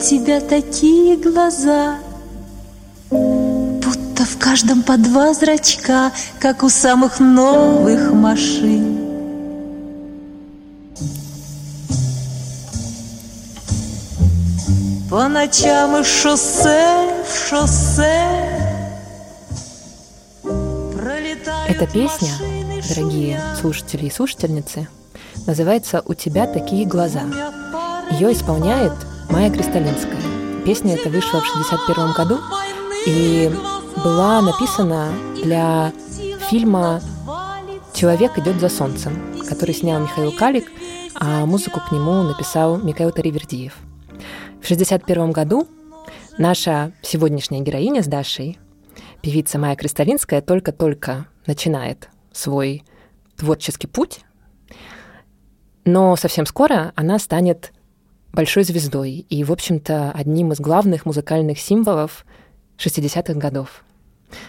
тебя такие глаза, Будто в каждом по два зрачка, Как у самых новых машин. По ночам и шоссе, шоссе Эта песня, дорогие слушатели и слушательницы, называется «У тебя такие глаза». Ее исполняет Майя Кристалинская. Песня эта вышла в 1961 году и была написана для фильма «Человек идет за солнцем», который снял Михаил Калик, а музыку к нему написал Михаил Таривердиев. В 1961 году наша сегодняшняя героиня с Дашей, певица Майя Кристалинская, только-только начинает свой творческий путь, но совсем скоро она станет большой звездой и, в общем-то, одним из главных музыкальных символов 60-х годов.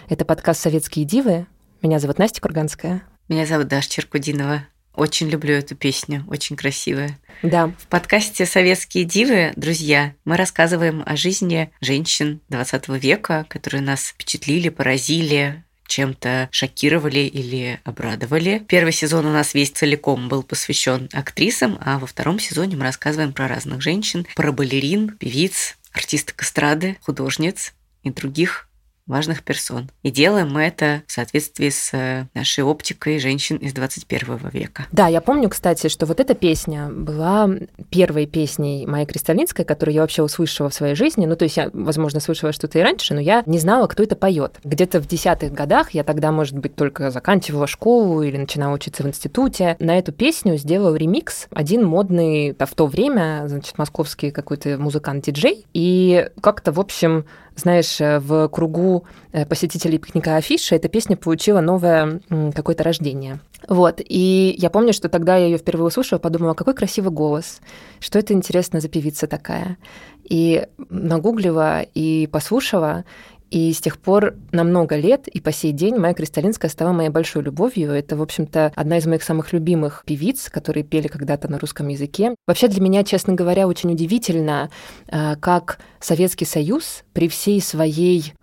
Это подкаст «Советские дивы». Меня зовут Настя Курганская. Меня зовут Даша Черкудинова. Очень люблю эту песню, очень красивая. Да. В подкасте «Советские дивы», друзья, мы рассказываем о жизни женщин 20 века, которые нас впечатлили, поразили, чем-то шокировали или обрадовали. Первый сезон у нас весь целиком был посвящен актрисам, а во втором сезоне мы рассказываем про разных женщин, про балерин, певиц, артисток эстрады, художниц и других важных персон. И делаем мы это в соответствии с э, нашей оптикой женщин из 21 века. Да, я помню, кстати, что вот эта песня была первой песней моей Кристалинской, которую я вообще услышала в своей жизни. Ну, то есть я, возможно, слышала что-то и раньше, но я не знала, кто это поет. Где-то в десятых годах я тогда, может быть, только заканчивала школу или начинала учиться в институте. На эту песню сделал ремикс один модный в то время, значит, московский какой-то музыкант-диджей. И как-то, в общем, знаешь, э, в кругу э, посетителей пикника Афиши эта песня получила новое какое-то рождение. Вот, и я помню, что тогда я ее впервые услышала, подумала, какой красивый голос, что это интересно за певица такая. И нагуглила и послушала, и с тех пор на много лет и по сей день моя Кристалинская стала моей большой любовью. Это, в общем-то, одна из моих самых любимых певиц, которые пели когда-то на русском языке. Вообще для меня, честно говоря, очень удивительно, э, как Советский Союз при всей своей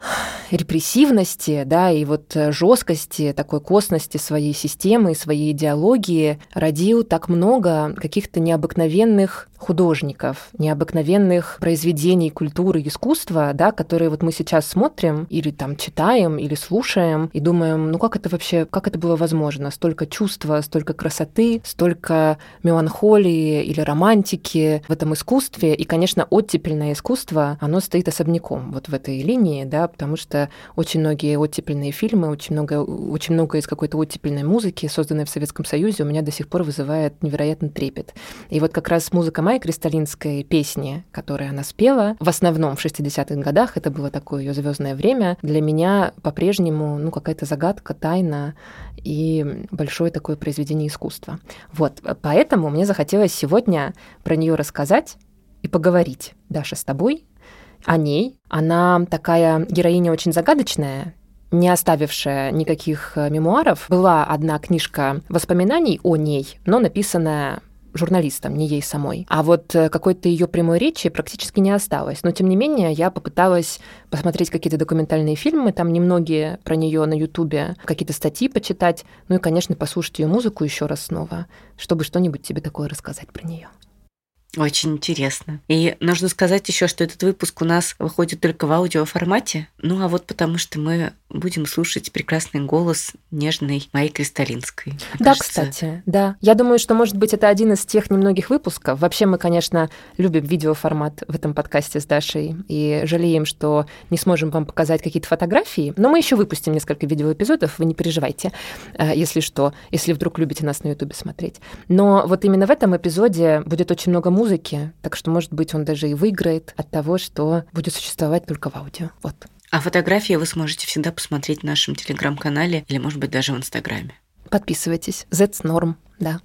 репрессивности, да, и вот жесткости, такой косности своей системы, своей идеологии родил так много каких-то необыкновенных художников, необыкновенных произведений культуры и искусства, да, которые вот мы сейчас смотрим или там читаем, или слушаем и думаем, ну как это вообще, как это было возможно? Столько чувства, столько красоты, столько меланхолии или романтики в этом искусстве. И, конечно, оттепельное искусство, оно стоит особняком вот в этой линии, да, потому что очень многие оттепельные фильмы, очень много, очень много из какой-то оттепельной музыки, созданной в Советском Союзе, у меня до сих пор вызывает невероятный трепет. И вот как раз музыка Майи Кристалинской песни, которые она спела, в основном в 60-х годах, это было такое ее звездное время, для меня по-прежнему ну, какая-то загадка, тайна и большое такое произведение искусства. Вот, поэтому мне захотелось сегодня про нее рассказать и поговорить, Даша, с тобой о ней. Она такая героиня очень загадочная, не оставившая никаких мемуаров. Была одна книжка воспоминаний о ней, но написанная журналистам, не ей самой. А вот э, какой-то ее прямой речи практически не осталось. Но, тем не менее, я попыталась посмотреть какие-то документальные фильмы, там немногие про нее на Ютубе, какие-то статьи почитать, ну и, конечно, послушать ее музыку еще раз снова, чтобы что-нибудь тебе такое рассказать про нее. Очень интересно. И нужно сказать еще, что этот выпуск у нас выходит только в аудиоформате. Ну а вот потому что мы будем слушать прекрасный голос нежной моей Кристалинской. Да, кажется. кстати, да. Я думаю, что, может быть, это один из тех немногих выпусков. Вообще мы, конечно, любим видеоформат в этом подкасте с Дашей и жалеем, что не сможем вам показать какие-то фотографии, но мы еще выпустим несколько видеоэпизодов, вы не переживайте, э, если что, если вдруг любите нас на Ютубе смотреть. Но вот именно в этом эпизоде будет очень много музыки, так что, может быть, он даже и выиграет от того, что будет существовать только в аудио. Вот. А фотографии вы сможете всегда посмотреть в нашем телеграм-канале или, может быть, даже в Инстаграме. Подписывайтесь. That's norm, да.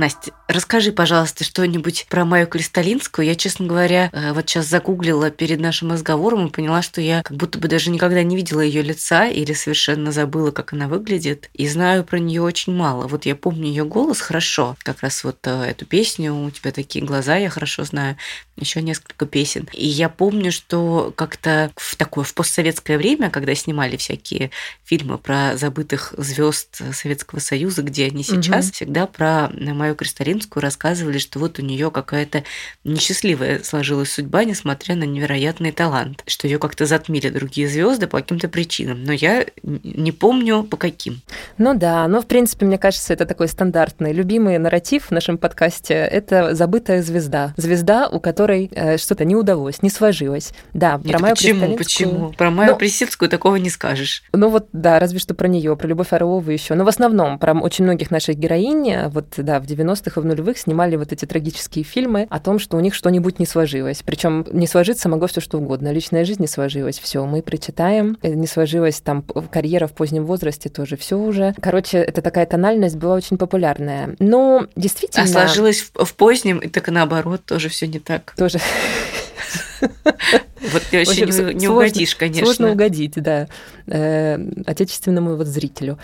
Настя, Расскажи, пожалуйста, что-нибудь про Майю Кристалинскую. Я, честно говоря, э, вот сейчас загуглила перед нашим разговором и поняла, что я как будто бы даже никогда не видела ее лица или совершенно забыла, как она выглядит. И знаю про нее очень мало. Вот я помню ее голос хорошо. Как раз вот э, эту песню «У тебя такие глаза» я хорошо знаю. Еще несколько песен. И я помню, что как-то в такое в постсоветское время, когда снимали всякие фильмы про забытых звезд Советского Союза, где они сейчас, угу. всегда про Майю Кристалинскую рассказывали, что вот у нее какая-то несчастливая сложилась судьба, несмотря на невероятный талант, что ее как-то затмили другие звезды по каким-то причинам, но я не помню по каким. Ну да, ну в принципе, мне кажется, это такой стандартный, любимый нарратив в нашем подкасте – это забытая звезда. Звезда, у которой э, что-то не удалось, не сложилось. Да, Нет, про Майю почему, почему? Про Майю ну, Присицкую такого не скажешь. Ну вот, да, разве что про нее, про Любовь Орлову еще. Но в основном про очень многих наших героинь, вот, да, в 90-х и в нулевых снимали вот эти трагические фильмы о том, что у них что-нибудь не сложилось. Причем не сложиться могло все что угодно. Личная жизнь не сложилась, все, мы прочитаем. Э, не сложилась там карьера в позднем возрасте тоже, все уже. Короче, это такая тональность была очень популярная. Но действительно... А сложилась в, в позднем, и так наоборот, тоже все не так. Тоже. Вот ты вообще не, не угодишь, конечно. Сложно угодить, да, э, отечественному вот зрителю.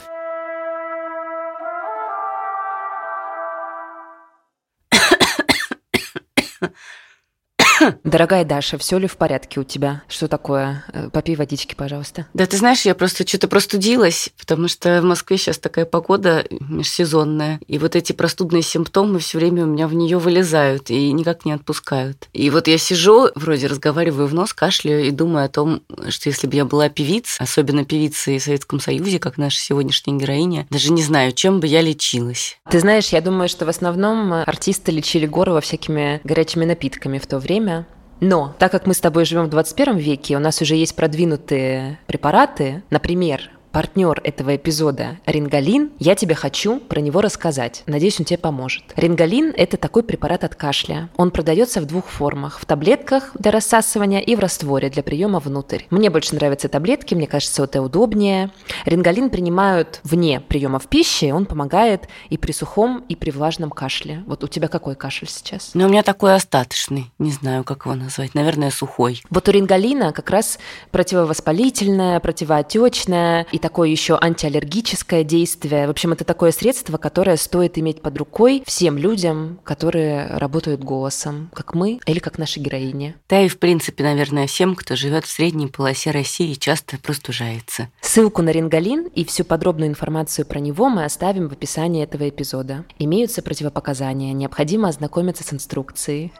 Дорогая Даша, все ли в порядке у тебя? Что такое? Э, попей водички, пожалуйста. Да, ты знаешь, я просто что-то простудилась, потому что в Москве сейчас такая погода межсезонная, и вот эти простудные симптомы все время у меня в нее вылезают и никак не отпускают. И вот я сижу, вроде разговариваю в нос, кашляю и думаю о том, что если бы я была певицей, особенно певицей в Советском Союзе, как наша сегодняшняя героиня, даже не знаю, чем бы я лечилась. Ты знаешь, я думаю, что в основном артисты лечили горло всякими горячими напитками в то время, но так как мы с тобой живем в 21 веке, у нас уже есть продвинутые препараты, например, партнер этого эпизода Рингалин, я тебе хочу про него рассказать. Надеюсь, он тебе поможет. Рингалин – это такой препарат от кашля. Он продается в двух формах – в таблетках для рассасывания и в растворе для приема внутрь. Мне больше нравятся таблетки, мне кажется, это удобнее. Рингалин принимают вне приема в пище, он помогает и при сухом, и при влажном кашле. Вот у тебя какой кашель сейчас? Ну, у меня такой остаточный, не знаю, как его назвать, наверное, сухой. Вот у рингалина как раз противовоспалительное, противоотечное и такое еще антиаллергическое действие. В общем, это такое средство, которое стоит иметь под рукой всем людям, которые работают голосом, как мы или как наши героини. Да и, в принципе, наверное, всем, кто живет в средней полосе России, часто простужается. Ссылку на рингалин и всю подробную информацию про него мы оставим в описании этого эпизода. Имеются противопоказания, необходимо ознакомиться с инструкцией.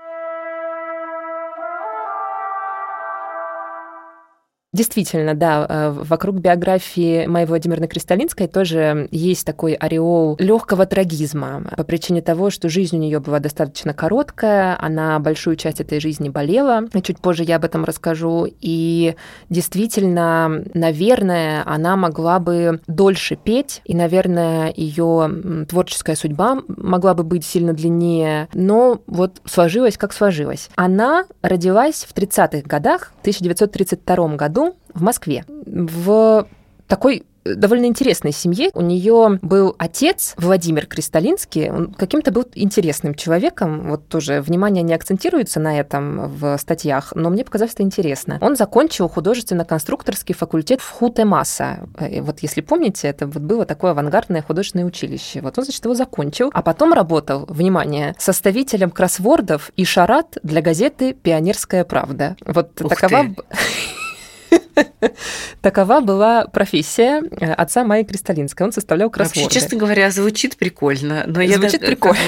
Действительно, да, э, вокруг биографии Майи Владимировны Кристалинской тоже есть такой ореол легкого трагизма по причине того, что жизнь у нее была достаточно короткая, она большую часть этой жизни болела, чуть позже я об этом расскажу, и действительно, наверное, она могла бы дольше петь, и, наверное, ее творческая судьба могла бы быть сильно длиннее, но вот сложилось, как сложилось. Она родилась в 30-х годах, в 1932 году, в Москве, в такой довольно интересной семье. У нее был отец Владимир Кристалинский. Он каким-то был интересным человеком. Вот тоже внимание не акцентируется на этом в статьях, но мне показалось это интересно. Он закончил художественно-конструкторский факультет в Хутемаса. Вот если помните, это вот было такое авангардное художественное училище. Вот он, значит, его закончил, а потом работал, внимание, составителем кроссвордов и шарат для газеты «Пионерская правда». Вот Ух такова... Ты. Такова была профессия э, отца Майи Кристалинской. Он составлял кроссворды. Вообще, честно говоря, звучит прикольно. Но звучит я прикольно.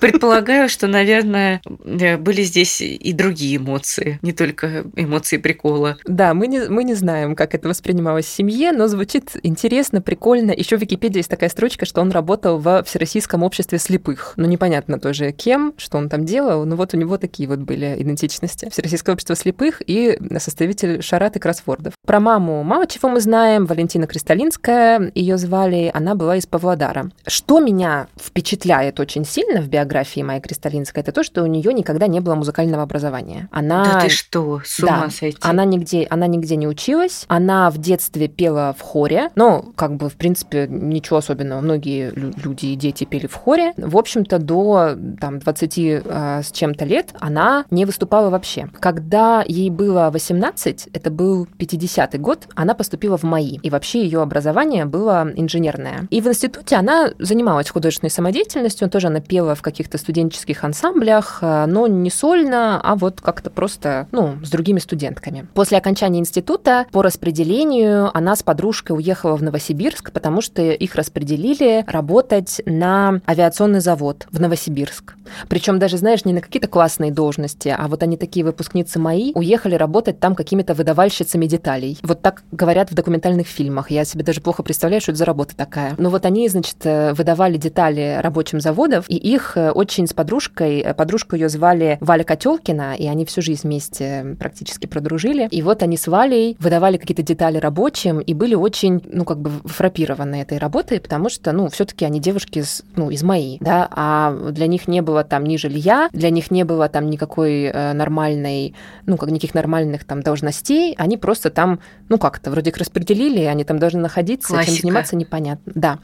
Предполагаю, что, наверное, э, были здесь и другие эмоции, не только эмоции прикола. Да, мы не, мы не знаем, как это воспринималось в семье, но звучит интересно, прикольно. Еще в Википедии есть такая строчка, что он работал в Всероссийском обществе слепых. Ну, непонятно тоже кем, что он там делал, но вот у него такие вот были идентичности. Всероссийское общество слепых и составитель шарат и кроссвордов. Про маму мало чего мы знаем. Валентина Кристалинская, ее звали, она была из Павлодара. Что меня впечатляет очень сильно в биографии биографии Майи Кристалинской, это то, что у нее никогда не было музыкального образования. Она... Да ты что, с ума да, сойти. Она нигде, она нигде не училась. Она в детстве пела в хоре. Ну, как бы, в принципе, ничего особенного. Многие люди и дети пели в хоре. В общем-то, до там, 20 э, с чем-то лет она не выступала вообще. Когда ей было 18, это был 50-й год, она поступила в МАИ. И вообще ее образование было инженерное. И в институте она занималась художественной самодеятельностью. Тоже она пела в каких-то студенческих ансамблях, э, но не сольно, а вот как-то просто, ну, с другими студентками. После окончания института по распределению она с подружкой уехала в Новосибирск, потому что их распределили работать на авиационный завод в Новосибирск. Причем даже, знаешь, не на какие-то классные должности, а вот они такие выпускницы мои, уехали работать там какими-то выдавальщицами деталей. Вот так говорят в документальных фильмах. Я себе даже плохо представляю, что это за работа такая. Но вот они, значит, э, выдавали детали рабочим заводов, и их э, очень с подружкой, э, подружку ее звали Валя Котелкина, и они всю жизнь вместе практически продружили. И вот они с Валей выдавали какие-то детали рабочим и были очень, ну, как бы фрапированы этой работой, потому что, ну, все таки они девушки, ну, из моей, да, а для них не было там ни жилья, для них не было там никакой э, нормальной, ну, как никаких нормальных там должностей, они просто там, ну, как-то вроде их распределили, они там должны находиться, Классика. чем заниматься непонятно. Да.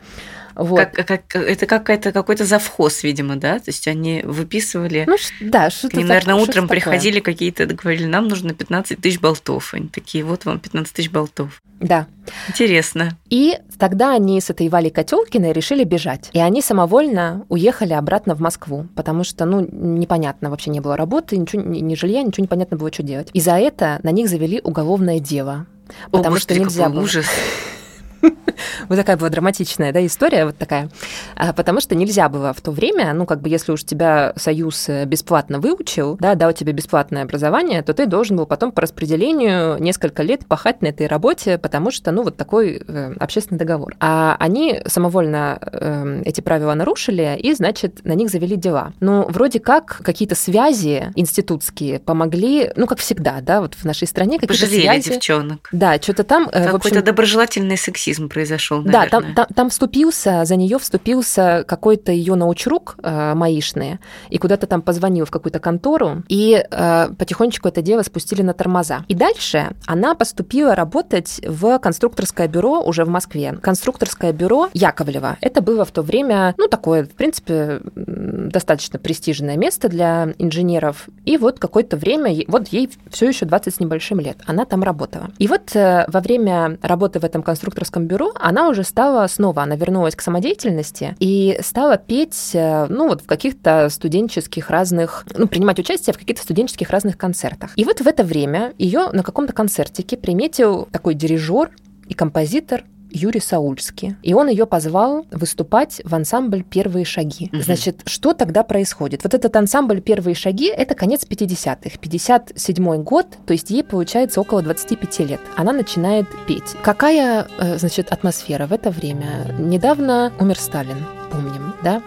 Вот. Как, как, это какая-то, какой-то завхоз, видимо, да? То есть они выписывали... Ну, да, что-то К ним, так- наверное, утром такое. приходили какие-то, говорили, нам нужно 15 тысяч болтов. Они такие, вот вам 15 тысяч болтов. Да. Интересно. И тогда они с этой Валей Котелкиной решили бежать. И они самовольно уехали обратно в Москву, потому что, ну, непонятно, вообще не было работы, ничего, ни, жилья, ничего непонятно было, что делать. И за это на них завели уголовное дело. О, Потому Господи, что нельзя какой было. ужас. Вот такая была драматичная, да, история вот такая. А, Потому что нельзя было в то время, ну, как бы, если уж тебя Союз э, бесплатно выучил, да, дал тебе бесплатное образование, то ты должен был потом по распределению несколько лет пахать на этой работе, потому что, ну, вот такой э, общественный договор. А они самовольно э, эти правила нарушили, и, значит, на них завели дела. Ну, вроде как какие-то связи институтские помогли, ну, как всегда, да, вот в нашей стране какие-то Пожалели связи. девчонок. Да, что-то там, э, Какой-то общем, доброжелательный сексизм произошел, да, там, там, там вступился, за нее вступился какой-то ее научрук э, маишный, и куда-то там позвонил в какую-то контору, и э, потихонечку это дело спустили на тормоза. И дальше она поступила работать в конструкторское бюро уже в Москве. Конструкторское бюро Яковлева. Это было в то время, ну, такое, в принципе, достаточно престижное место для инженеров. И вот какое-то время, вот ей все еще 20 с небольшим лет, она там работала. И вот э, во время работы в этом конструкторском бюро она уже стала снова, она вернулась к самодеятельности и стала петь, э, ну, вот в каких-то студенческих разных, ну, принимать участие в каких-то студенческих разных концертах. И вот в это время ее на каком-то концертике приметил такой дирижер и композитор Юрий Саульский. И он ее позвал выступать в ансамбль «Первые шаги». Мгм. Значит, что тогда происходит? Вот этот ансамбль «Первые шаги» — это конец 50-х. 57 год, то есть ей, получается, около 25 лет. Она начинает петь. Какая, э, значит, атмосфера в это время? Недавно умер Сталин, помним, да?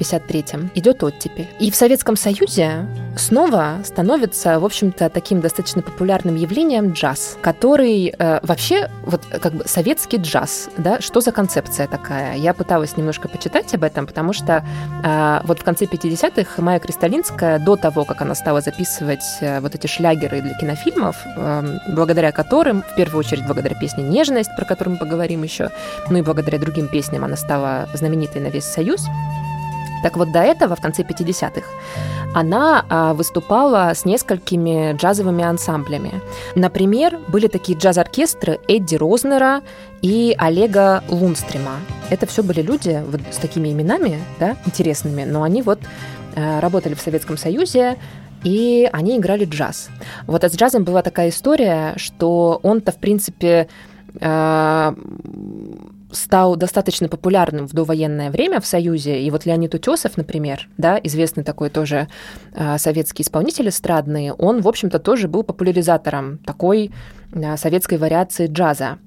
В 53-м, идет оттепель. И в Советском Союзе снова становится, в общем-то, таким достаточно популярным явлением джаз, который э, вообще вот как бы советский джаз, да, что за концепция такая? Я пыталась немножко почитать об этом, потому что э, вот в конце 50-х Майя Кристалинская, до того, как она стала записывать э, вот эти шлягеры для кинофильмов, э, благодаря которым, в первую очередь благодаря песне «Нежность», про которую мы поговорим еще, ну и благодаря другим песням она стала знаменитой на весь Союз, так вот, до этого, в конце 50-х, она а, выступала с несколькими джазовыми ансамблями. Например, были такие джаз-оркестры Эдди Рознера и Олега Лунстрима. Это все были люди вот с такими именами, да, интересными, но они вот а, работали в Советском Союзе, и они играли джаз. Вот а с джазом была такая история, что он-то, в принципе, а, стал достаточно популярным в довоенное время в Союзе. И вот Леонид Утесов, например, да, известный такой тоже э, советский исполнитель эстрадный, он, в общем-то, тоже был популяризатором такой э, советской вариации джаза.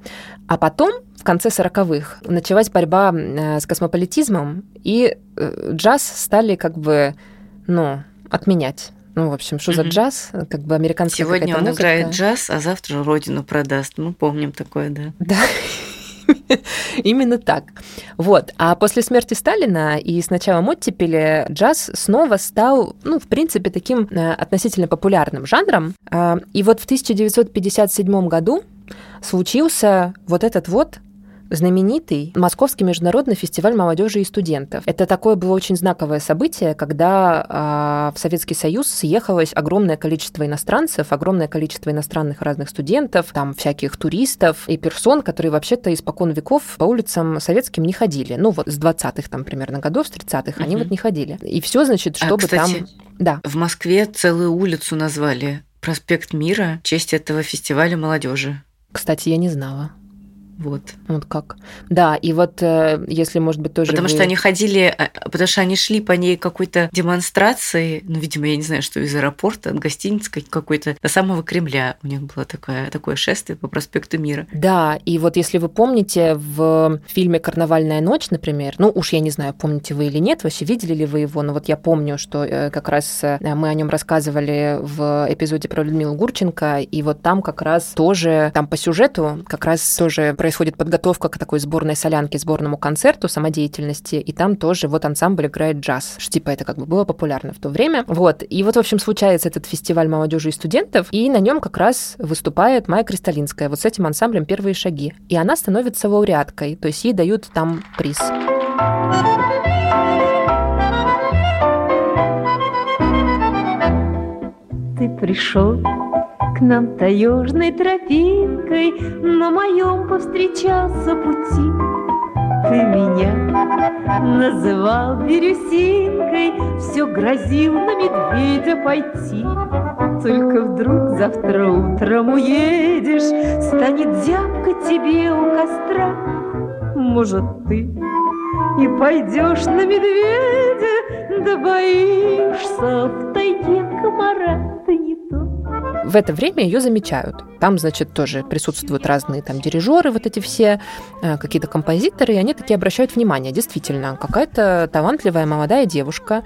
А потом, в конце 40-х, началась борьба э, с космополитизмом, и э, джаз стали как бы, ну, отменять. Ну, в общем, что за джаз? Как бы американская Сегодня он музыка. играет джаз, а завтра родину продаст. Мы помним такое, да. Да. Именно так. Вот. А после смерти Сталина и с началом оттепели джаз снова стал, ну, в принципе, таким э, относительно популярным жанром. А, и вот в 1957 году случился вот этот вот знаменитый Московский международный фестиваль молодежи и студентов. Это такое было очень знаковое событие, когда э, в Советский Союз съехалось огромное количество иностранцев, огромное количество иностранных разных студентов, там всяких туристов и персон, которые вообще-то испокон веков по улицам советским не ходили. Ну вот с 20-х там примерно годов, с 30-х угу. они вот не ходили. И все, значит, а, чтобы а, кстати, там... Да. В Москве целую улицу назвали проспект Мира в честь этого фестиваля молодежи. Кстати, я не знала. Вот. Вот как. Да, и вот э, если, может быть, тоже... Потому вы... что они ходили, э, потому что они шли по ней какой-то демонстрации, ну, видимо, я не знаю, что из аэропорта, от гостиницы какой-то, до самого Кремля у них было такое, такое шествие по проспекту Мира. Да, и вот если вы помните в фильме «Карнавальная ночь», например, ну, уж я не знаю, помните вы или нет, вообще видели ли вы его, но вот я помню, что э, как раз мы о нем рассказывали в эпизоде про Людмилу Гурченко, и вот там как раз тоже, там по сюжету как раз тоже происходит подготовка к такой сборной солянке, сборному концерту самодеятельности, и там тоже вот ансамбль играет джаз. Типа это как бы было популярно в то время. Вот. И вот, в общем, случается этот фестиваль молодежи и студентов, и на нем как раз выступает Майя Кристалинская вот с этим ансамблем «Первые шаги». И она становится лауреаткой, то есть ей дают там приз. Ты пришел к нам таежной тропинкой На моем повстречался пути. Ты меня называл бирюсинкой Все грозил на медведя пойти. Только вдруг завтра утром уедешь Станет зябко тебе у костра. Может, ты и пойдешь на медведя Да боишься в тайге комара. Ты не в это время ее замечают. Там, значит, тоже присутствуют разные там дирижеры, вот эти все, э, какие-то композиторы, и они такие обращают внимание. Действительно, какая-то талантливая молодая девушка,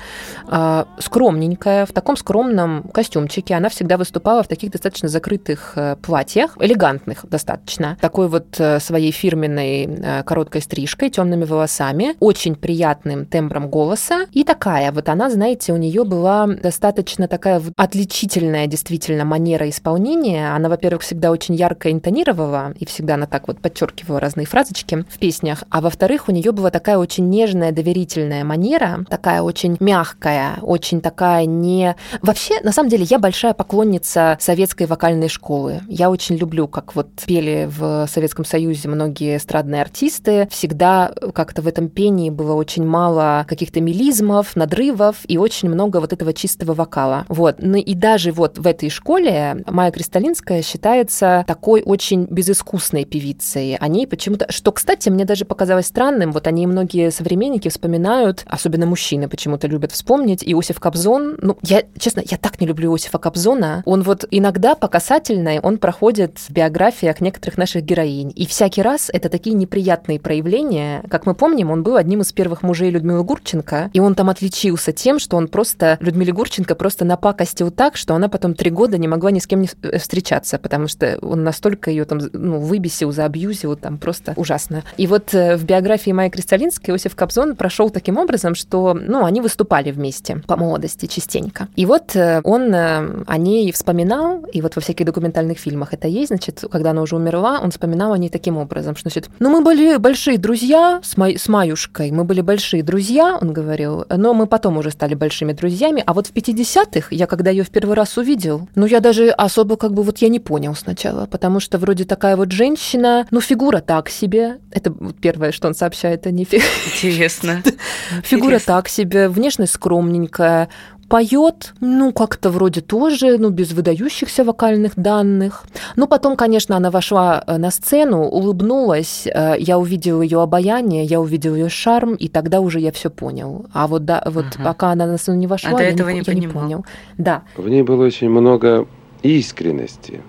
э, скромненькая, в таком скромном костюмчике. Она всегда выступала в таких достаточно закрытых э, платьях, элегантных достаточно. Такой вот своей фирменной короткой стрижкой, темными волосами, очень приятным тембром голоса. И такая вот она, знаете, у нее была достаточно такая отличительная действительно манера исполнения. Она, во-первых, всегда очень ярко интонировала, и всегда она так вот подчеркивала разные фразочки в песнях. А во-вторых, у нее была такая очень нежная, доверительная манера, такая очень мягкая, очень такая не... Вообще, на самом деле, я большая поклонница советской вокальной школы. Я очень люблю, как вот пели в Советском Союзе многие эстрадные артисты. Всегда как-то в этом пении было очень мало каких-то мелизмов, надрывов и очень много вот этого чистого вокала. Вот. Ну и даже вот в этой школе Майя Кристалинская считается такой очень безыскусной певицей. О ней почему-то... Что, кстати, мне даже показалось странным. Вот они многие современники вспоминают, особенно мужчины почему-то любят вспомнить. Иосиф Кобзон, ну, я, честно, я так не люблю Иосифа Кобзона. Он вот иногда по касательной, он проходит в биографиях некоторых наших героинь. И всякий раз это такие неприятные проявления. Как мы помним, он был одним из первых мужей Людмилы Гурченко, и он там отличился тем, что он просто Людмиле Гурченко просто напакостил так, что она потом три года не могла ни с кем не э, встречаться, потому что он настолько ее там ну, выбесил, заабьюзил, там просто ужасно. И вот э, в биографии Майи Кристалинской Иосиф Кобзон прошел таким образом, что ну, они выступали вместе по молодости частенько. И вот э, он о ней вспоминал, и вот во всяких документальных фильмах это есть, значит, когда она уже умерла, он вспоминал о ней таким образом, что, значит, ну, мы были большие друзья с, Май, с Маюшкой, мы были большие друзья, он говорил, но мы потом уже стали большими друзьями, а вот в 50-х, я когда ее в первый раз увидел, ну, я даже особо как бы вот я не понял сначала, потому что вроде такая вот женщина, ну, фигура так себе. Это первое, что он сообщает о ней. Интересно. Фигура так себе, внешность скромненькая, поет, ну, как-то вроде тоже, ну, без выдающихся вокальных данных. Но потом, конечно, она вошла э, на сцену, улыбнулась, э, я увидел ее обаяние, я увидел ее шарм, и тогда уже я все понял. А вот, да, вот ага. пока она на сцену не вошла, а я, этого не, не, я не понял. Да. В ней было очень много искренности,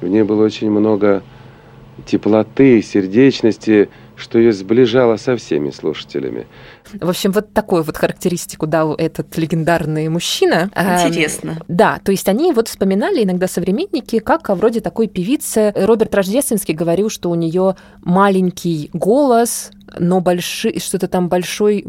в ней было очень много теплоты, сердечности, что ее сближало со всеми слушателями. В общем, вот такую вот характеристику дал этот легендарный мужчина. Интересно. Эм, да, то есть они вот вспоминали иногда современники, как вроде такой певицы. Роберт Рождественский говорил, что у нее маленький голос, но большой, что-то там большой,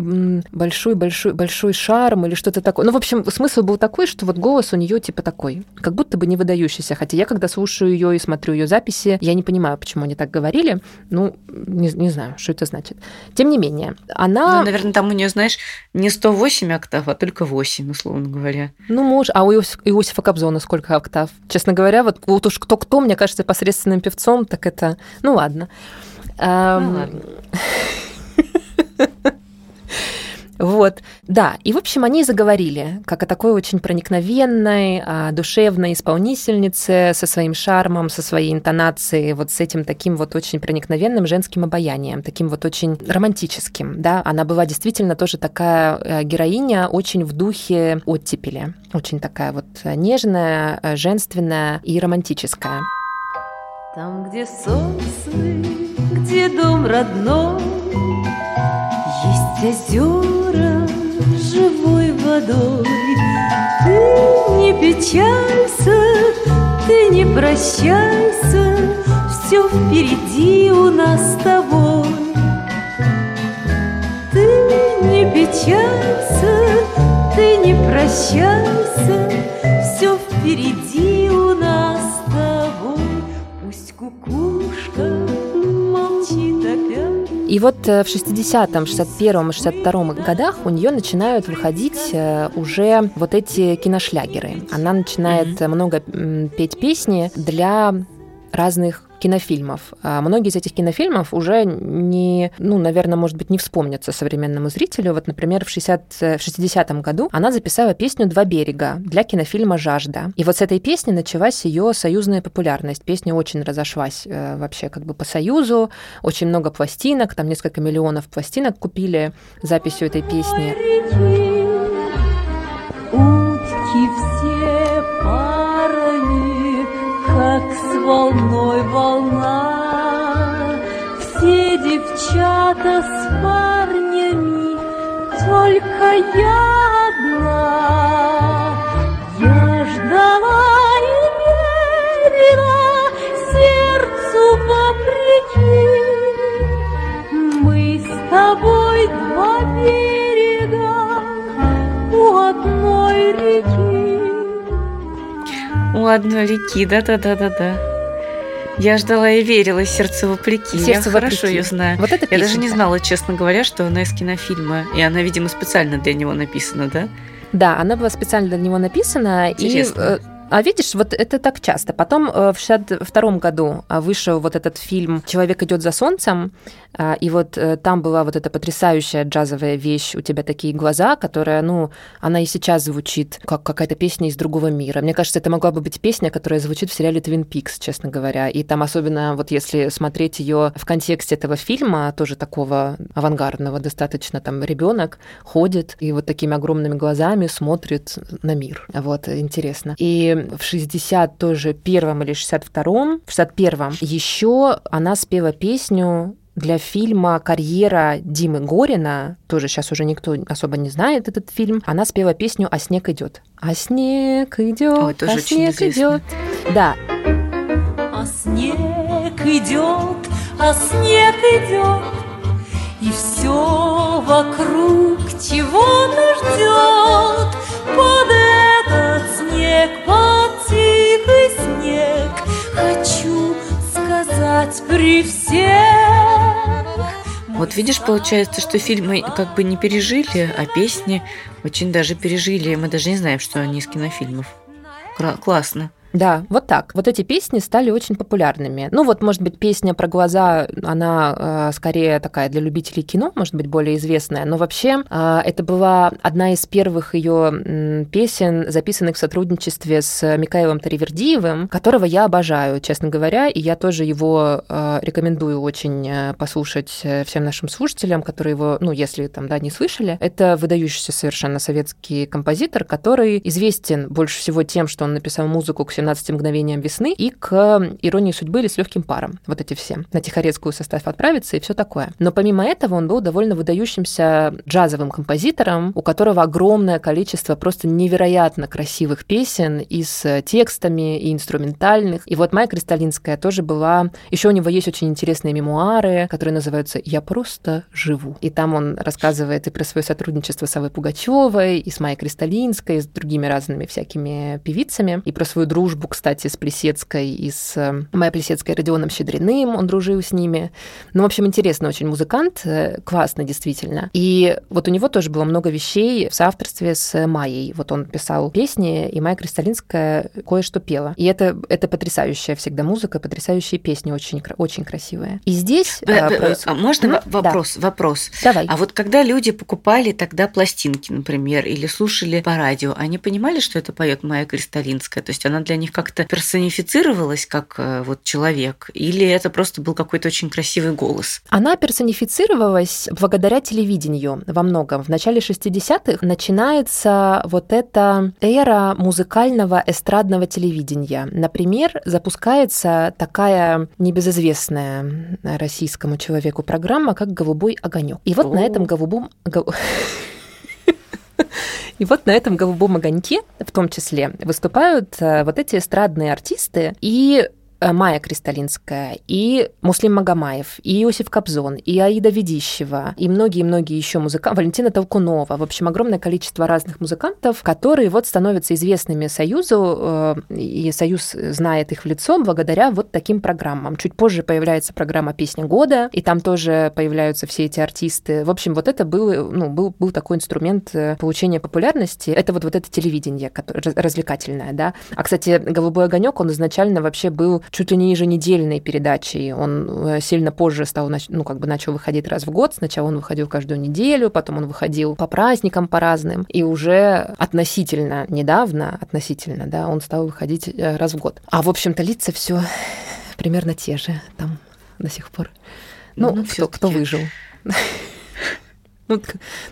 большой, большой, большой шарм или что-то такое. Ну, в общем, смысл был такой, что вот голос у нее типа такой, как будто бы не выдающийся. Хотя я, когда слушаю ее и смотрю ее записи, я не понимаю, почему они так говорили. Ну, не, не знаю, что это значит. Тем не менее, она... Ну, наверное, там у нее, знаешь, не 108 октав, а только 8, условно говоря. Ну, может. А у Иосифа Кобзона сколько октав? Честно говоря, вот, вот уж кто-кто, мне кажется, посредственным певцом, так это... Ну, ладно. Ну, ладно. Вот, да. И, в общем, они заговорили, как о такой очень проникновенной, а, душевной исполнительнице со своим шармом, со своей интонацией, вот с этим таким вот очень проникновенным женским обаянием, таким вот очень романтическим, да. Она была действительно тоже такая э, героиня, очень в духе оттепели, очень такая вот нежная, э, женственная и романтическая. Там, где сосны, где дом родной, Есть озера водой. Ты не печалься, ты не прощайся, Все впереди у нас с тобой. Ты не печалься, ты не прощайся, Все впереди у нас с тобой. Пусть кукушка молчит опять. И вот э, в 60-м, 61-м и 62-м годах у нее начинают выходить э, уже вот эти киношлягеры. Она начинает много м, петь песни для разных кинофильмов. А многие из этих кинофильмов уже не, ну, наверное, может быть, не вспомнятся современному зрителю. Вот, например, в, 60, в 60-м году она записала песню «Два берега» для кинофильма «Жажда». И вот с этой песни началась ее союзная популярность. Песня очень разошлась э, вообще как бы по Союзу. Очень много пластинок, там несколько миллионов пластинок купили записью этой песни. Волной волна. Все девчата с парнями, только я одна. Я ждала и верила сердцу вопреки. Мы с тобой два берега у одной реки. У одной реки, да-да-да-да-да. Я ждала и верила, сердце вопреки. Сердце Я хорошо вопреки. ее знаю. Вот это Я даже не песенка. знала, честно говоря, что она из кинофильма. И она, видимо, специально для него написана, да? Да, она была специально для него написана. И, Интересно. э, а видишь, вот это так часто. Потом э, в 62 году а, вышел вот этот фильм «Человек идет за солнцем», и вот э, там была вот эта потрясающая джазовая вещь «У тебя такие глаза», которая, ну, она и сейчас звучит как какая-то песня из другого мира. Мне кажется, это могла бы быть песня, которая звучит в сериале «Твин Пикс», честно говоря. И там особенно вот если смотреть ее в контексте этого фильма, тоже такого авангардного достаточно, там ребенок ходит и вот такими огромными глазами смотрит на мир. Вот, интересно. И в 60 тоже первом или 62-м, в 61-м еще она спела песню для фильма «Карьера» Димы Горина, тоже сейчас уже никто особо не знает этот фильм, она спела песню «А снег идет». А снег идет, Ой, а снег идет. Да, А снег идет, а снег идет, И все вокруг чего-то ждет. Под этот снег, под тихий снег, Хочу сказать при всех. Вот видишь, получается, что фильмы как бы не пережили, а песни очень даже пережили. Мы даже не знаем, что они из кинофильмов. Кра- Классно. Да, вот так. Вот эти песни стали очень популярными. Ну вот, может быть, песня про глаза, она э, скорее такая для любителей кино, может быть, более известная, но вообще э, это была одна из первых ее песен, записанных в сотрудничестве с Микаэлом Таривердиевым, которого я обожаю, честно говоря, и я тоже его э, рекомендую очень э, послушать э, всем нашим слушателям, которые его, ну, если там, да, не слышали. Это выдающийся совершенно советский композитор, который известен больше всего тем, что он написал музыку к 17 мгновениям весны и к иронии судьбы или с легким паром. Вот эти все. На Тихорецкую состав отправиться и все такое. Но помимо этого он был довольно выдающимся джазовым композитором, у которого огромное количество просто невероятно красивых песен и с текстами, и инструментальных. И вот Майя Кристалинская тоже была... Еще у него есть очень интересные мемуары, которые называются «Я просто живу». И там он рассказывает и про свое сотрудничество с Авой Пугачевой, и с Майей Кристалинской, и с другими разными всякими певицами, и про свою дружбу, кстати, с Плесецкой и с э, Майей Плесецкой и Родионом Щедриным, он дружил с ними. Ну, в общем, интересный очень музыкант, э, классно действительно. И вот у него тоже было много вещей в соавторстве с Майей. Вот он писал песни, и Майя Кристалинская кое-что пела. И это, это потрясающая всегда музыка, потрясающие песни, очень, очень красивые. И здесь... А, проис... а можно вопрос? Да. Вопрос. Давай. А вот когда люди покупали тогда пластинки, например, или слушали по радио, они понимали, что это поет Майя Кристалинская? То есть она для них как-то персонифицировалась как э, вот человек? Или это просто был какой-то очень красивый голос? Она персонифицировалась благодаря телевидению во многом. В начале 60-х начинается вот эта эра музыкального эстрадного телевидения. Например, запускается такая небезызвестная российскому человеку программа, как «Голубой огонек». И вот О. на этом голубом... И вот на этом голубом огоньке, в том числе, выступают э, вот эти эстрадные артисты, и Майя Кристалинская, и Муслим Магомаев, и Иосиф Кобзон, и Аида Ведищева, и многие-многие еще музыканты, Валентина Толкунова, в общем, огромное количество разных музыкантов, которые вот становятся известными Союзу, э, и Союз знает их в лицо благодаря вот таким программам. Чуть позже появляется программа «Песня года», и там тоже появляются все эти артисты. В общем, вот это был, ну, был, был такой инструмент э, получения популярности. Это вот, вот это телевидение развлекательное, да. А, кстати, «Голубой огонек», он изначально вообще был чуть ли не еженедельной передачей. Он э, сильно позже стал, ну, как бы начал выходить раз в год. Сначала он выходил каждую неделю, потом он выходил по праздникам, по разным. И уже относительно недавно, относительно, да, он стал выходить э, раз в год. А, в общем-то, лица все примерно те же там до сих пор. Ну, ну кто, кто выжил. Ну,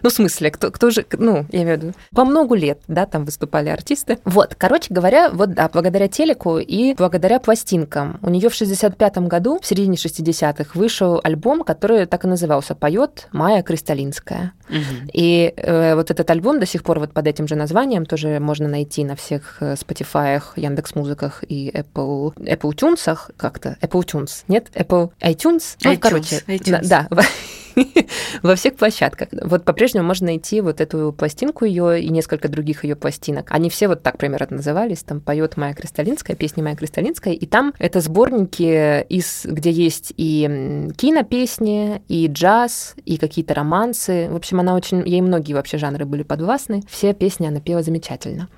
ну, в смысле, кто, кто же, ну, я имею в виду, по много лет, да, там выступали артисты. Вот, короче говоря, вот, да, благодаря телеку и благодаря пластинкам. У нее в 65-м году, в середине 60-х, вышел альбом, который так и назывался «Поет Майя Кристалинская». Угу. И э, вот этот альбом до сих пор вот под этим же названием тоже можно найти на всех э, Spotify, Яндекс Музыках и Apple, Apple Tunes, как-то, Apple Tunes, нет? Apple iTunes? Ну, iTunes, короче, iTunes. да, да во всех площадках. Вот по-прежнему можно найти вот эту пластинку ее и несколько других ее пластинок. Они все вот так примерно назывались. Там поет Майя Кристалинская, песни Майя Кристалинская, и там это сборники, из, где есть и кинопесни, и джаз, и какие-то романсы. В общем, она очень... Ей многие вообще жанры были подвластны. Все песни она пела замечательно.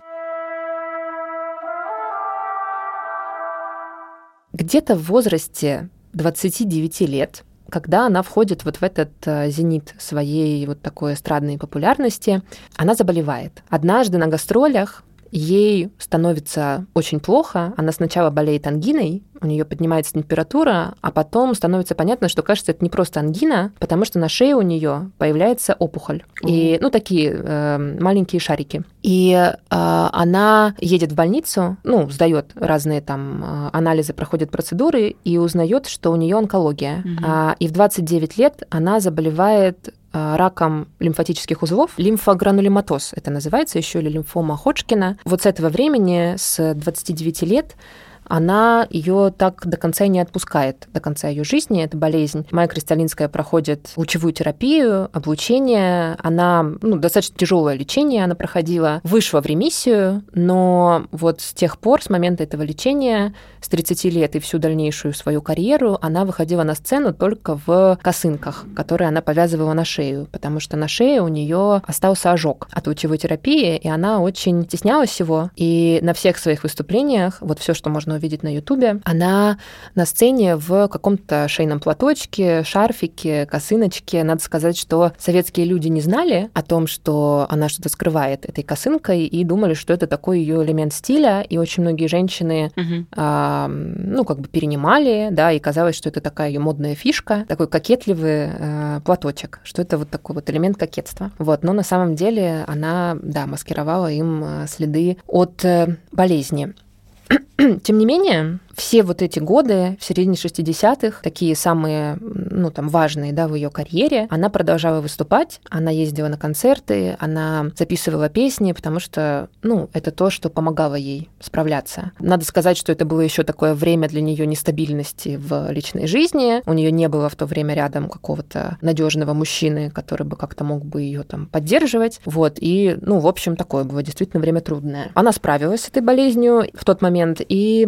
Где-то в возрасте 29 лет когда она входит вот в этот э, зенит своей вот такой эстрадной популярности, она заболевает. Однажды на гастролях ей становится очень плохо. Она сначала болеет ангиной, у нее поднимается температура, а потом становится понятно, что кажется, это не просто ангина, потому что на шее у нее появляется опухоль. Mm. И, ну, такие э, маленькие шарики. И э, она едет в больницу, ну, сдает разные там э, анализы, проходит процедуры и узнает, что у нее онкология. Mm-hmm. А, и в 29 лет она заболевает раком лимфатических узлов, лимфогранулематоз это называется, еще или лимфома Ходжкина. Вот с этого времени, с 29 лет, она ее так до конца не отпускает, до конца ее жизни, эта болезнь. Майя Кристалинская проходит лучевую терапию, облучение, она, ну, достаточно тяжелое лечение она проходила, вышла в ремиссию, но вот с тех пор, с момента этого лечения, с 30 лет и всю дальнейшую свою карьеру, она выходила на сцену только в косынках, которые она повязывала на шею, потому что на шее у нее остался ожог от лучевой терапии, и она очень стеснялась его, и на всех своих выступлениях, вот все, что можно увидеть на Ютубе, она на сцене в каком-то шейном платочке, шарфике, косыночке. Надо сказать, что советские люди не знали о том, что она что-то скрывает этой косынкой, и думали, что это такой ее элемент стиля, и очень многие женщины, угу. а, ну, как бы перенимали, да, и казалось, что это такая ее модная фишка, такой кокетливый а, платочек, что это вот такой вот элемент кокетства. Вот, но на самом деле она, да, маскировала им э, следы от э, болезни. Тем не менее, все вот эти годы, в середине 60-х, такие самые, ну, там, важные, да, в ее карьере, она продолжала выступать, она ездила на концерты, она записывала песни, потому что, ну, это то, что помогало ей справляться. Надо сказать, что это было еще такое время для нее нестабильности в личной жизни. У нее не было в то время рядом какого-то надежного мужчины, который бы как-то мог бы ее там поддерживать. Вот, и, ну, в общем, такое было действительно время трудное. Она справилась с этой болезнью в тот момент и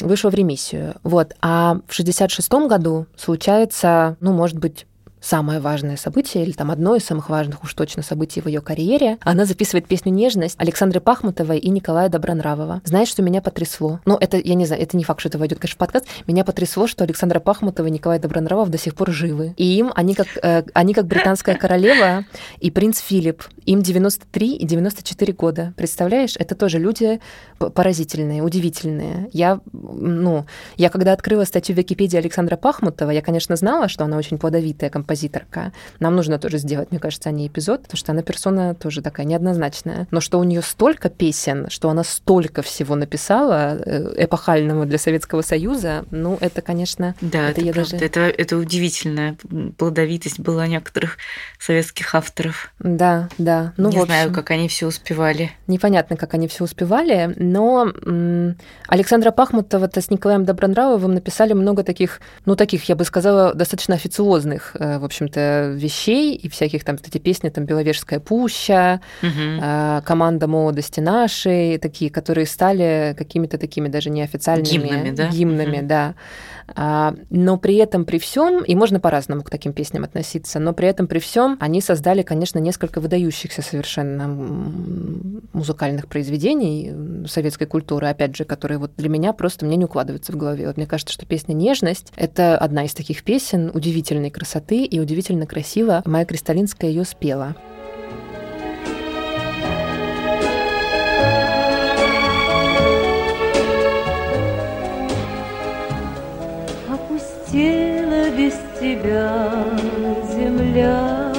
вышла вышла в ремиссию. Вот. А в 66 году случается, ну, может быть, самое важное событие, или там одно из самых важных уж точно событий в ее карьере. Она записывает песню «Нежность» Александры Пахмутовой и Николая Добронравова. Знаешь, что меня потрясло? Ну, это, я не знаю, это не факт, что это войдет, конечно, в подкаст. Меня потрясло, что Александра Пахмутова и Николай Добронравов до сих пор живы. И им, они как, э, они как британская королева и принц Филипп. Им 93 и 94 года. Представляешь? Это тоже люди поразительные, удивительные. Я, ну, я когда открыла статью в Википедии Александра Пахмутова, я, конечно, знала, что она очень плодовитая композиция, композиторка. Нам нужно тоже сделать, мне кажется, о ней эпизод, потому что она персона тоже такая неоднозначная. Но что у нее столько песен, что она столько всего написала э, эпохального для Советского Союза, ну, это, конечно... Да, это, это правда. Даже... Это, это удивительная плодовитость была некоторых советских авторов. Да, да. Ну, Не общем, знаю, как они все успевали. Непонятно, как они все успевали, но м- Александра Пахмутова-то с Николаем Добронравовым написали много таких, ну, таких, я бы сказала, достаточно официозных э, в общем-то, вещей и всяких там, эти песни, там, «Беловежская пуща», угу. «Команда молодости нашей», такие, которые стали какими-то такими даже неофициальными гимнами, да? Гимнами, угу. да. А, но при этом, при всем, и можно по-разному к таким песням относиться, но при этом, при всем, они создали, конечно, несколько выдающихся совершенно музыкальных произведений советской культуры, опять же, которые вот для меня просто мне не укладываются в голове. Вот мне кажется, что песня «Нежность» — это одна из таких песен удивительной красоты, и удивительно красиво Майя Кристалинская ее спела. Опустела без тебя земля,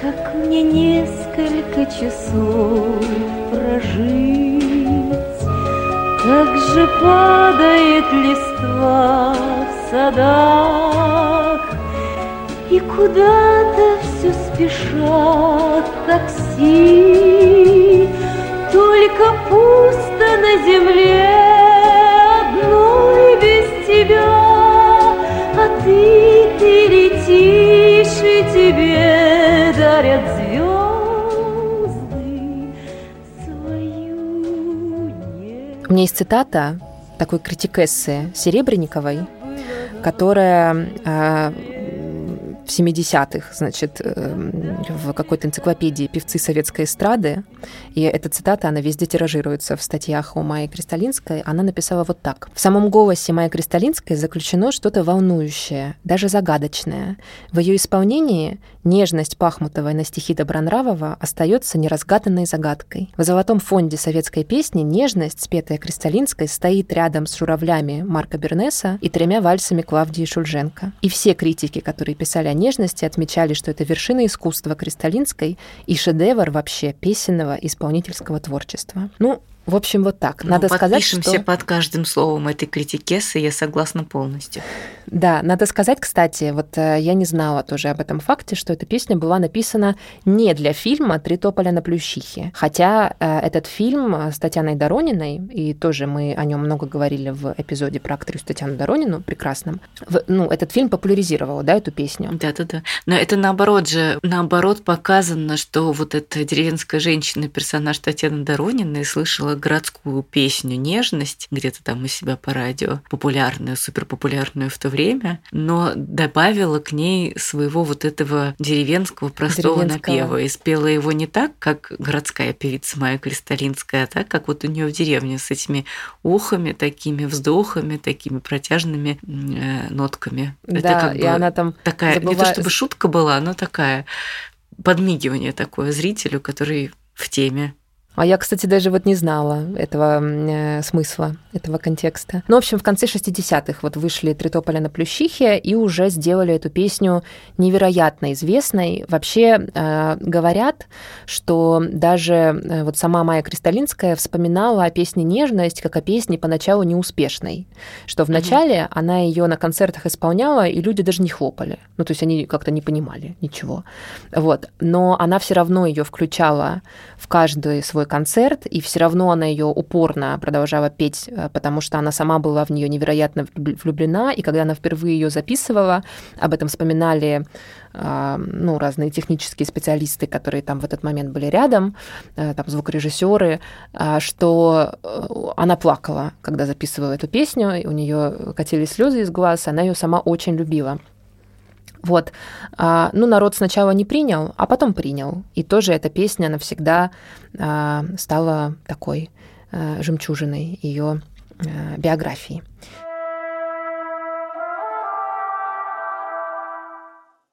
Как мне несколько часов прожить, Как же падает листва в садах, и куда-то все спешат такси, Только пусто на земле одной без тебя, тебе дарят звезды свою У меня есть цитата такой критикессы Серебренниковой, которая а, в 70-х, значит, эм, в какой-то энциклопедии «Певцы советской эстрады», и эта цитата, она везде тиражируется в статьях у Майи Кристалинской, она написала вот так. «В самом голосе Майи Кристалинской заключено что-то волнующее, даже загадочное. В ее исполнении нежность Пахмутовой на стихи Добронравова остается неразгаданной загадкой. В золотом фонде советской песни нежность, спетая Кристалинской, стоит рядом с журавлями Марка Бернеса и тремя вальсами Клавдии Шульженко. И все критики, которые писали о нежности отмечали, что это вершина искусства Кристалинской и шедевр вообще песенного исполнительского творчества. Ну, в общем, вот так. Ну, Надо сказать, что... под каждым словом этой критикесы, я согласна полностью. Да, надо сказать, кстати, вот э, я не знала тоже об этом факте, что эта песня была написана не для фильма «Три тополя на плющихе». Хотя э, этот фильм с Татьяной Дорониной, и тоже мы о нем много говорили в эпизоде про актрису Татьяну Доронину, прекрасном, ну, этот фильм популяризировал, да, эту песню. Да-да-да. Но это наоборот же, наоборот показано, что вот эта деревенская женщина, персонаж Татьяны Дорониной, слышала городскую песню «Нежность», где-то там у себя по радио, популярную, суперпопулярную в то время, но добавила к ней своего вот этого деревенского простого деревенского. напева и спела его не так, как городская певица Майя Кристалинская, а так, как вот у нее в деревне с этими ухами, такими вздохами, такими протяжными э, нотками. Да, Это как и бы она там такая, забывает... не то чтобы шутка была, но такая подмигивание такое зрителю, который в теме А я, кстати, даже вот не знала этого э, смысла, этого контекста. Ну, в общем, в конце 60-х вот вышли «Три тополя на Плющихе» и уже сделали эту песню невероятно известной. Вообще э, говорят, что даже э, вот сама Майя Кристалинская вспоминала о песне «Нежность» как о песне поначалу неуспешной, что вначале mm-hmm. она ее на концертах исполняла, и люди даже не хлопали. Ну, то есть они как-то не понимали ничего. Вот. Но она все равно ее включала в каждый свой концерт, и все равно она ее упорно продолжала петь, э, потому что она сама была в нее невероятно влюблена, и когда она впервые ее записывала, об этом вспоминали э, ну, разные технические специалисты, которые там в этот момент были рядом, э, там звукорежиссеры, что она плакала, когда записывала эту песню, и у нее катились слезы из глаз, она ее сама очень любила. Вот. А, ну, народ сначала не принял, а потом принял. И тоже эта песня навсегда а, стала такой а, жемчужиной ее а, биографии.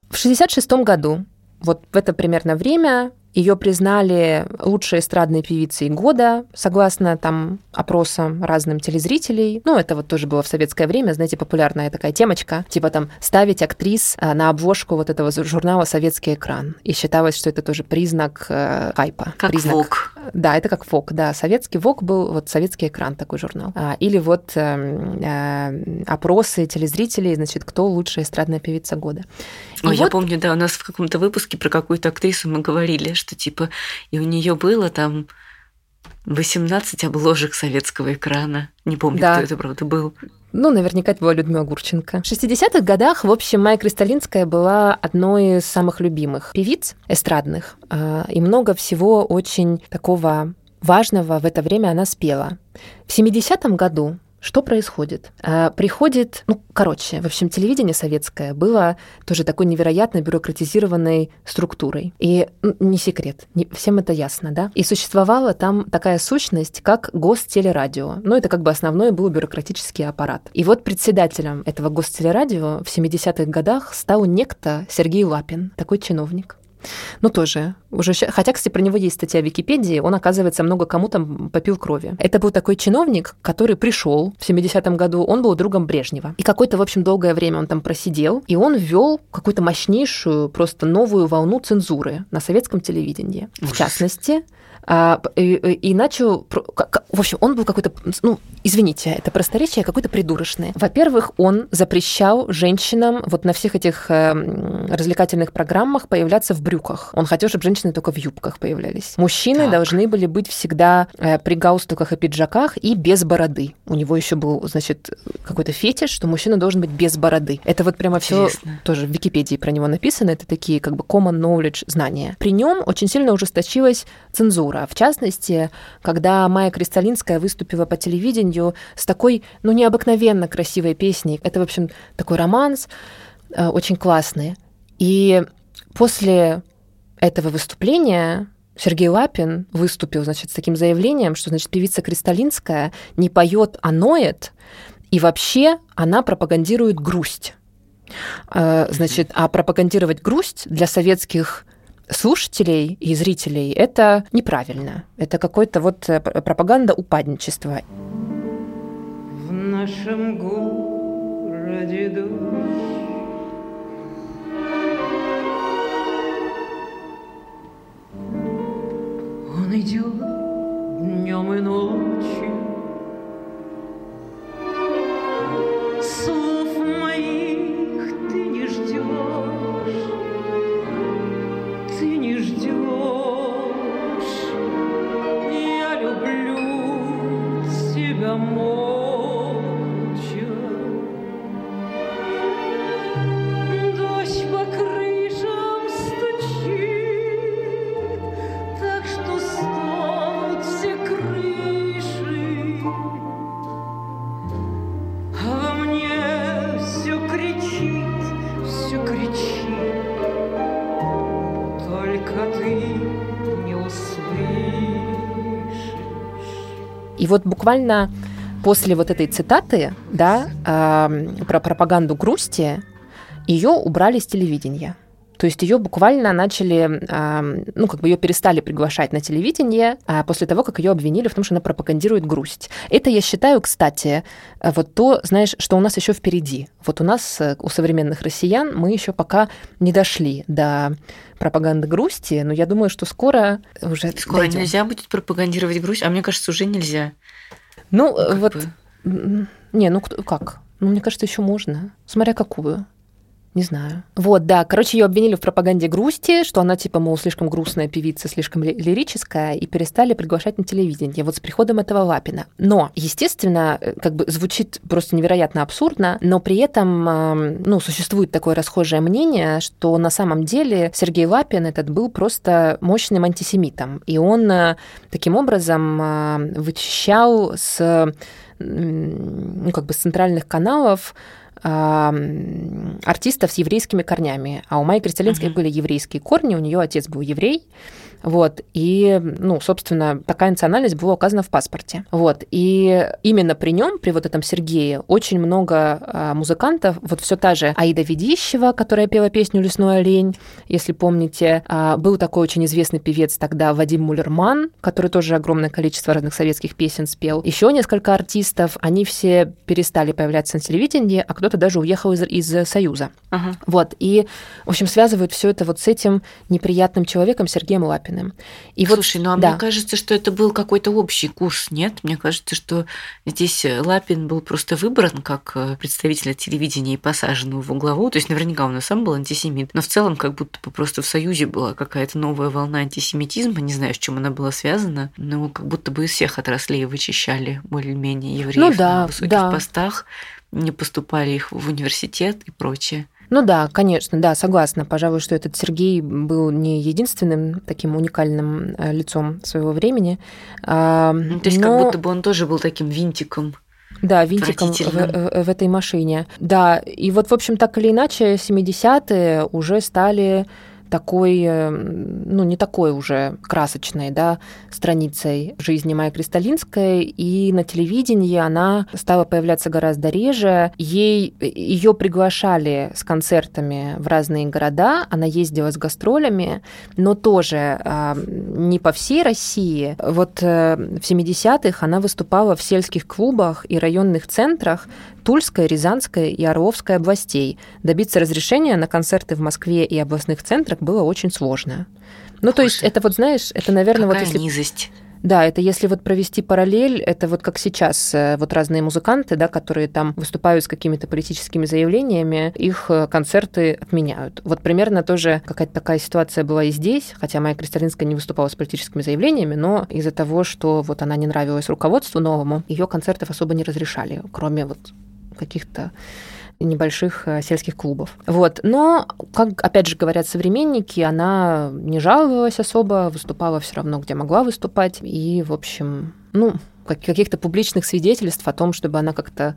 В 1966 году, вот в это примерно время, ее признали лучшей эстрадной певицей года, согласно там опросам разным телезрителей. Ну, это вот тоже было в советское время, знаете, популярная такая темочка, типа там ставить актрис а, на обложку вот этого журнала «Советский экран». И считалось, что это тоже признак э, хайпа. Как признак... ВОК. Да, это как ВОК, да. Советский ВОК был вот «Советский экран» такой журнал. А, или вот э, э, опросы телезрителей, значит, кто лучшая эстрадная певица года. Ой, вот... я помню, да, у нас в каком-то выпуске про какую-то актрису мы говорили, что типа и у нее было там 18 обложек советского экрана. Не помню, да. кто это, правда, был. Ну, наверняка это была Людмила Гурченко. В 60-х годах, в общем, Майя Кристалинская была одной из самых любимых певиц эстрадных. А, и много всего очень такого важного в это время она спела. В 70-м году что происходит? А, приходит, ну, короче, в общем, телевидение советское было тоже такой невероятно бюрократизированной структурой. И ну, не секрет, не, всем это ясно, да? И существовала там такая сущность, как гостелерадио. Ну, это как бы основной был бюрократический аппарат. И вот председателем этого гостелерадио в 70-х годах стал некто Сергей Лапин, такой чиновник. Ну, тоже. Уже, хотя, кстати, про него есть статья в Википедии, он, оказывается, много кому там попил крови. Это был такой чиновник, который пришел в 70-м году, он был другом Брежнева. И какое-то, в общем, долгое время он там просидел, и он ввел какую-то мощнейшую, просто новую волну цензуры на советском телевидении. Ужас. В частности, а, и, и начал... В общем, он был какой-то... Ну, извините, это просторечие какое-то придурочное. Во-первых, он запрещал женщинам вот на всех этих эм, развлекательных программах появляться в брюках. Он хотел, чтобы женщины только в юбках появлялись. Мужчины так. должны были быть всегда э, при галстуках и пиджаках и без бороды. У него еще был, значит, какой-то фетиш, что мужчина должен быть без бороды. Это вот прямо все тоже в Википедии про него написано. Это такие как бы common knowledge знания. При нем очень сильно ужесточилась цензура. В частности, когда Майя Кристалинская выступила по телевидению с такой, ну, необыкновенно красивой песней. Это, в общем, такой романс, э, очень классный. И после этого выступления Сергей Лапин выступил, значит, с таким заявлением, что, значит, певица Кристалинская не поет, а ноет, и вообще она пропагандирует грусть. Э, значит, а пропагандировать грусть для советских слушателей и зрителей это неправильно. Это какой-то вот э, пропаганда упадничества. В нашем городе дождь Он идет днем и ночью И вот буквально после вот этой цитаты, да, э, про пропаганду грусти, ее убрали с телевидения. То есть ее буквально начали, ну, как бы ее перестали приглашать на телевидение а после того, как ее обвинили в том, что она пропагандирует грусть. Это, я считаю, кстати, вот то, знаешь, что у нас еще впереди. Вот у нас, э, у современных россиян, мы еще пока не дошли до пропаганды грусти, но я думаю, что скоро уже Скоро дойдем. нельзя будет пропагандировать грусть, а мне кажется, уже нельзя. Ну, как вот... Бы. Не, ну как? Ну, мне кажется, еще можно. Смотря какую. Не знаю. Вот, да. Короче, ее обвинили в пропаганде грусти, что она, типа, мол, слишком грустная певица, слишком лирическая, и перестали приглашать на телевидение. Вот с приходом этого Лапина. Но, естественно, э, как бы звучит просто невероятно абсурдно, но при этом, ну, существует такое расхожее мнение, что на самом деле Сергей Лапин этот был просто мощным антисемитом. И он э, таким образом вычищал с ну, как бы с центральных каналов артистов с еврейскими корнями. А у Майи Кристалинской uh-huh. были еврейские корни, у нее отец был еврей. Вот, и, ну, собственно, такая национальность была указана в паспорте. Вот, и именно при нем, при вот этом Сергее, очень много а, музыкантов, вот все та же Аида Ведищева, которая пела песню «Лесной олень», если помните, а, был такой очень известный певец тогда Вадим Мулерман, который тоже огромное количество разных советских песен спел. Еще несколько артистов, они все перестали появляться на телевидении, а кто-то даже уехал из, из Союза. Ага. Вот, и, в общем, связывают все это вот с этим неприятным человеком Сергеем Лапиным. Лапиным. И Слушай, вот, ну а да. мне кажется, что это был какой-то общий курс, нет? Мне кажется, что здесь Лапин был просто выбран как э, представитель телевидения и посажен в углову. То есть наверняка он и сам был антисемит. Но в целом как будто бы просто в Союзе была какая-то новая волна антисемитизма. Не знаю, с чем она была связана. Но как будто бы из всех отраслей вычищали более-менее евреев ну, да, на высоких да. постах. Не поступали их в университет и прочее. Ну да, конечно, да, согласна. Пожалуй, что этот Сергей был не единственным таким уникальным э, лицом своего времени. А, ну, то есть но... как будто бы он тоже был таким винтиком. Да, винтиком в, в, в этой машине. Да, и вот, в общем, так или иначе, 70-е уже стали такой, э, ну, не такой уже красочной, да, страницей жизни Майи Кристалинской, и на телевидении она стала появляться гораздо реже. Ей, ее приглашали с концертами в разные города, она ездила с гастролями, но тоже э, не по всей России. Вот э, в 70-х она выступала в сельских клубах и районных центрах, Тульской, Рязанской и Орловской областей. Добиться разрешения на концерты в Москве и областных центрах было очень сложно. Ну, Боже, то есть, это вот, знаешь, это, наверное, вот если... низость. Да, это если вот провести параллель, это вот как сейчас э, вот разные музыканты, да, которые там выступают с какими-то политическими заявлениями, их э, концерты отменяют. Вот примерно тоже какая-то такая ситуация была и здесь, хотя Майя Кристалинская не выступала с политическими заявлениями, но из-за того, что вот она не нравилась руководству новому, ее концертов особо не разрешали, кроме вот каких-то небольших э, сельских клубов. Вот. Но, как опять же говорят современники, она не жаловалась особо, выступала все равно, где могла выступать. И, в общем, ну, каких-то публичных свидетельств о том, чтобы она как-то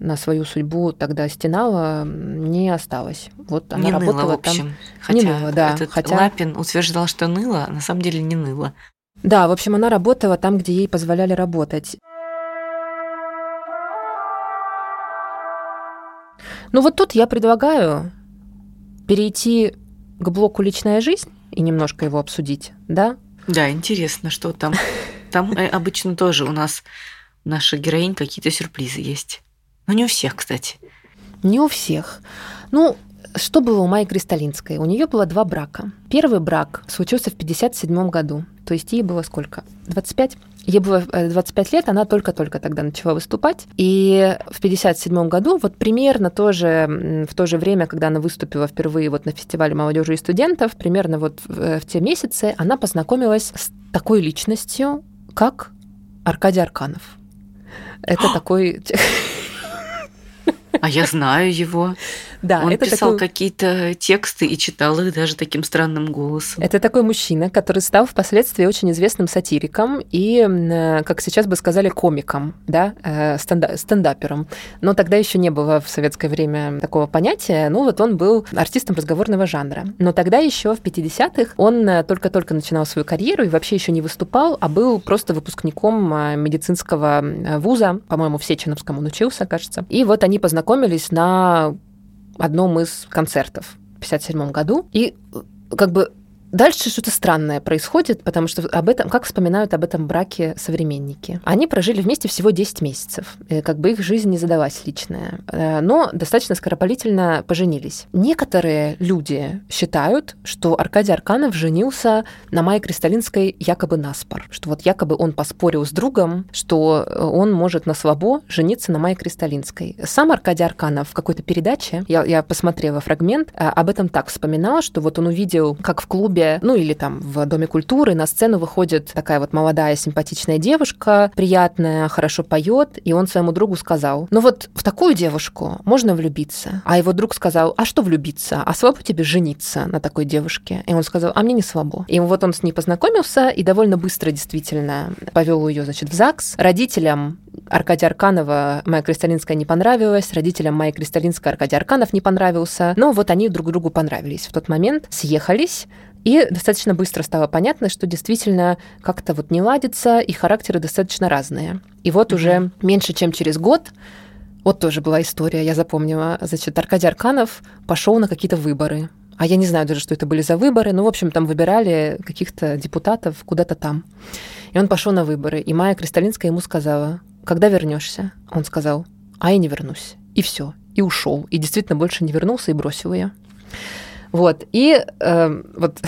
на свою судьбу тогда стенала, не осталось. Вот она не работала ныла, в общем. там. Хотя не ныла, да. Этот хотя... Лапин утверждал, что ныла, а на самом деле не ныла. Да, в общем, она работала там, где ей позволяли работать. Ну вот тут я предлагаю перейти к блоку «Личная жизнь» и немножко его обсудить, да? Да, интересно, что там. Там э, обычно тоже у нас наша героинь какие-то сюрпризы есть. Но не у всех, кстати. Не у всех. Ну, что было у Майи Кристалинской? У нее было два брака. Первый брак случился в 57 году. То есть ей было сколько? 25? Ей было 25 э, лет, она только-только тогда начала выступать. И в 1957 году, вот примерно тоже в то же время, когда она выступила впервые вот на фестивале молодежи и студентов, примерно вот в, э, в те месяцы она познакомилась с такой личностью, как Аркадий Арканов. Это такой... А я знаю его. Да, Он это писал такой... какие-то тексты и читал их даже таким странным голосом. Это такой мужчина, который стал впоследствии очень известным сатириком и, э, как сейчас бы сказали, комиком, да, э, стендапером. Но тогда еще не было в советское время такого понятия. Ну вот он был артистом разговорного жанра. Но тогда еще в 50-х он э, только-только начинал свою карьеру и вообще еще не выступал, а был просто выпускником медицинского вуза, по-моему, в Сеченовском он учился, кажется. И вот они познакомились на одном из концертов 1957 году. И как бы Дальше что-то странное происходит, потому что об этом, как вспоминают об этом браке современники. Они прожили вместе всего 10 месяцев, как бы их жизнь не задалась личная, э, но достаточно скоропалительно поженились. Некоторые люди считают, что Аркадий Арканов женился на Майе Кристалинской якобы наспор, что вот якобы он поспорил с другом, что он может на слабо жениться на Майе Кристалинской. Сам Аркадий Арканов в какой-то передаче, я, я посмотрела фрагмент, э, об этом так вспоминал, что вот он увидел, как в клубе клубе, ну или там в Доме культуры на сцену выходит такая вот молодая симпатичная девушка, приятная, хорошо поет, и он своему другу сказал, ну вот в такую девушку можно влюбиться. А его друг сказал, а что влюбиться? А слабо тебе жениться на такой девушке? И он сказал, а мне не слабо. И вот он с ней познакомился и довольно быстро действительно повел ее, значит, в ЗАГС. Родителям Аркадия Арканова Майя Кристалинская не понравилась, родителям Майи Кристалинской Аркадий Арканов не понравился. Но вот они друг другу понравились в тот момент, съехались, и достаточно быстро стало понятно, что действительно как-то вот не ладится, и характеры достаточно разные. И вот mm-hmm. уже меньше чем через год вот тоже была история, я запомнила. Значит, Аркадий Арканов пошел на какие-то выборы. А я не знаю даже, что это были за выборы. Ну, в общем, там выбирали каких-то депутатов куда-то там. И он пошел на выборы. И Майя Кристалинская ему сказала, когда вернешься? Он сказал, а я не вернусь. И все. И ушел. И действительно больше не вернулся и бросил ее. Вот. И э, вот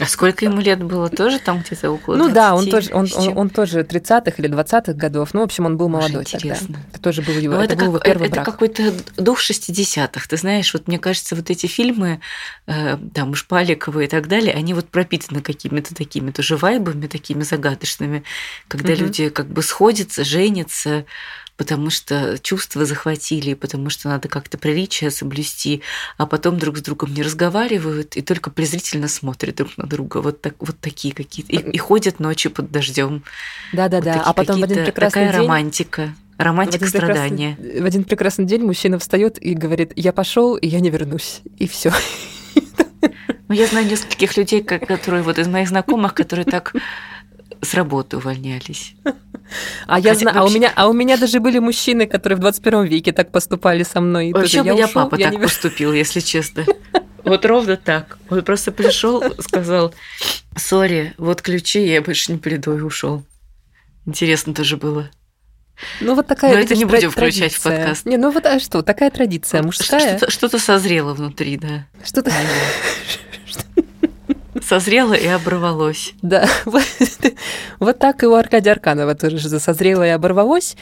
а сколько ему лет было? Тоже там где-то около Ну да, он тоже, он, он, он тоже 30-х или 20-х годов. Ну, в общем, он был молодой Очень интересно. тогда. Это тоже был его, ну, это, это был как, его первый это брак. какой-то дух 60-х. Ты знаешь, вот мне кажется, вот эти фильмы, э, там, Шпаликова и так далее, они вот пропитаны какими-то такими тоже вайбами, такими загадочными, когда угу. люди как бы сходятся, женятся, потому что чувства захватили, потому что надо как-то приличие соблюсти, а потом друг с другом не разговаривают и только презрительно смотрят друг на друга. Вот, так, вот такие какие-то. И, и ходят ночью под дождем. Да-да-да. Вот а потом в один прекрасный такая день... романтика. Романтика в страдания. В один прекрасный день мужчина встает и говорит: Я пошел, и я не вернусь. И все. Ну, я знаю нескольких людей, которые вот из моих знакомых, которые так с работы увольнялись. А я знаю, вообще... а у меня, а у меня даже были мужчины, которые в 21 веке так поступали со мной. Вообще у меня папа так не... поступил, если честно. Вот ровно так. Он просто пришел, сказал, сори, вот ключи, я больше не приду и ушел. Интересно тоже было. Ну вот такая. Но это не будем традиция. включать в подкаст. Не, ну вот а что, такая традиция мужская. Что-то, что-то созрело внутри, да. Что-то. Созрело и оборвалось. Да, вот так и у Аркадия Арканова тоже созрело и оборвалось.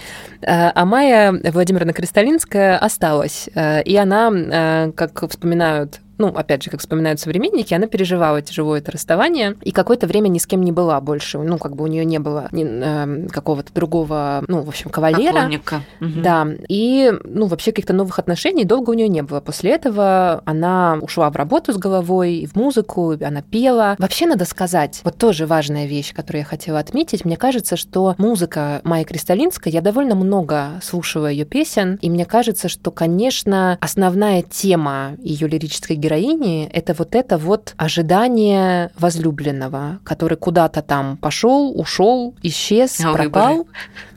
А, а Майя Владимировна Кристалинская осталась. Э, и она, э, как вспоминают ну, опять же, как вспоминают современники, она переживала тяжелое это расставание, и какое-то время ни с кем не была больше. Ну, как бы у нее не было ни, э, какого-то другого, ну, в общем, кавалера. Поклонника. Да. И, ну, вообще каких-то новых отношений долго у нее не было. После этого она ушла в работу с головой, в музыку, она пела. Вообще, надо сказать, вот тоже важная вещь, которую я хотела отметить, мне кажется, что музыка Майи Кристалинской, я довольно много слушала ее песен, и мне кажется, что, конечно, основная тема ее лирической героини героини это вот это вот ожидание возлюбленного, который куда-то там пошел, ушел, исчез, на пропал выборы.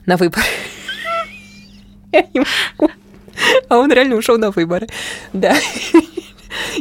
на выборы. А он реально ушел на выборы. Да.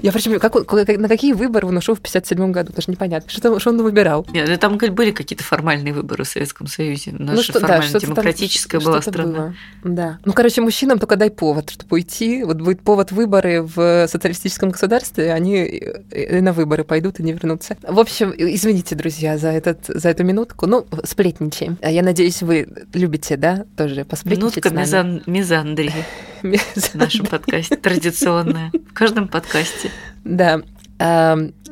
Я причем, как, как, на какие выборы он ушел в 57 году, даже непонятно. Что, что он выбирал? Нет, ну, там были какие-то формальные выборы в Советском Союзе. Наша ну, что, формально да, демократическая там, была страна. Было. Да. Ну, короче, мужчинам только дай повод, чтобы уйти. Вот будет повод выборы в социалистическом государстве, они и на выборы пойдут и не вернутся. В общем, извините, друзья, за, этот, за эту минутку. Ну, сплетничаем. Я надеюсь, вы любите, да, тоже посплетничать Минутка мизан... мизандрии в нашем подкасте, традиционная. В каждом подкасте. Да.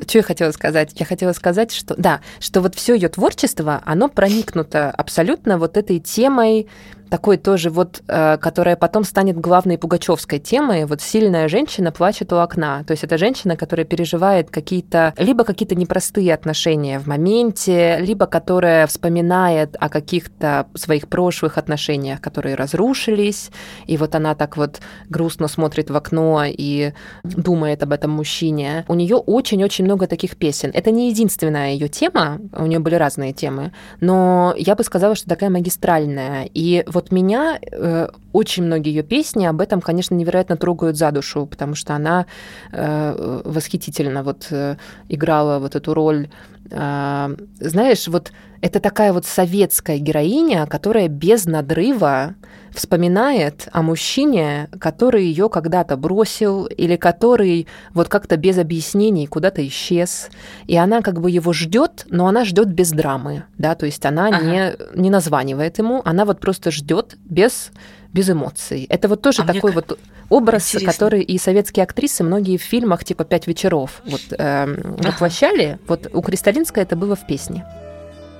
Что я хотела сказать? Я хотела сказать, что да, что вот все ее творчество, оно проникнуто абсолютно вот этой темой такой тоже вот, э, которая потом станет главной пугачевской темой, вот сильная женщина плачет у окна. То есть это женщина, которая переживает какие-то, либо какие-то непростые отношения в моменте, либо которая вспоминает о каких-то своих прошлых отношениях, которые разрушились, и вот она так вот грустно смотрит в окно и думает об этом мужчине. У нее очень-очень много таких песен. Это не единственная ее тема, у нее были разные темы, но я бы сказала, что такая магистральная. И вот меня э, очень многие ее песни об этом, конечно, невероятно трогают за душу, потому что она э, восхитительно вот э, играла вот эту роль. Э, знаешь, вот это такая вот советская героиня, которая без надрыва вспоминает о мужчине, который ее когда-то бросил или который вот как-то без объяснений куда-то исчез, и она как бы его ждет, но она ждет без драмы, да, то есть она ага. не не названивает ему, она вот просто ждет без без эмоций. Это вот тоже а такой вот образ, интересно. который и советские актрисы многие в фильмах типа «Пять вечеров» вот э, воплощали. Вот у Кристалинской это было в песне.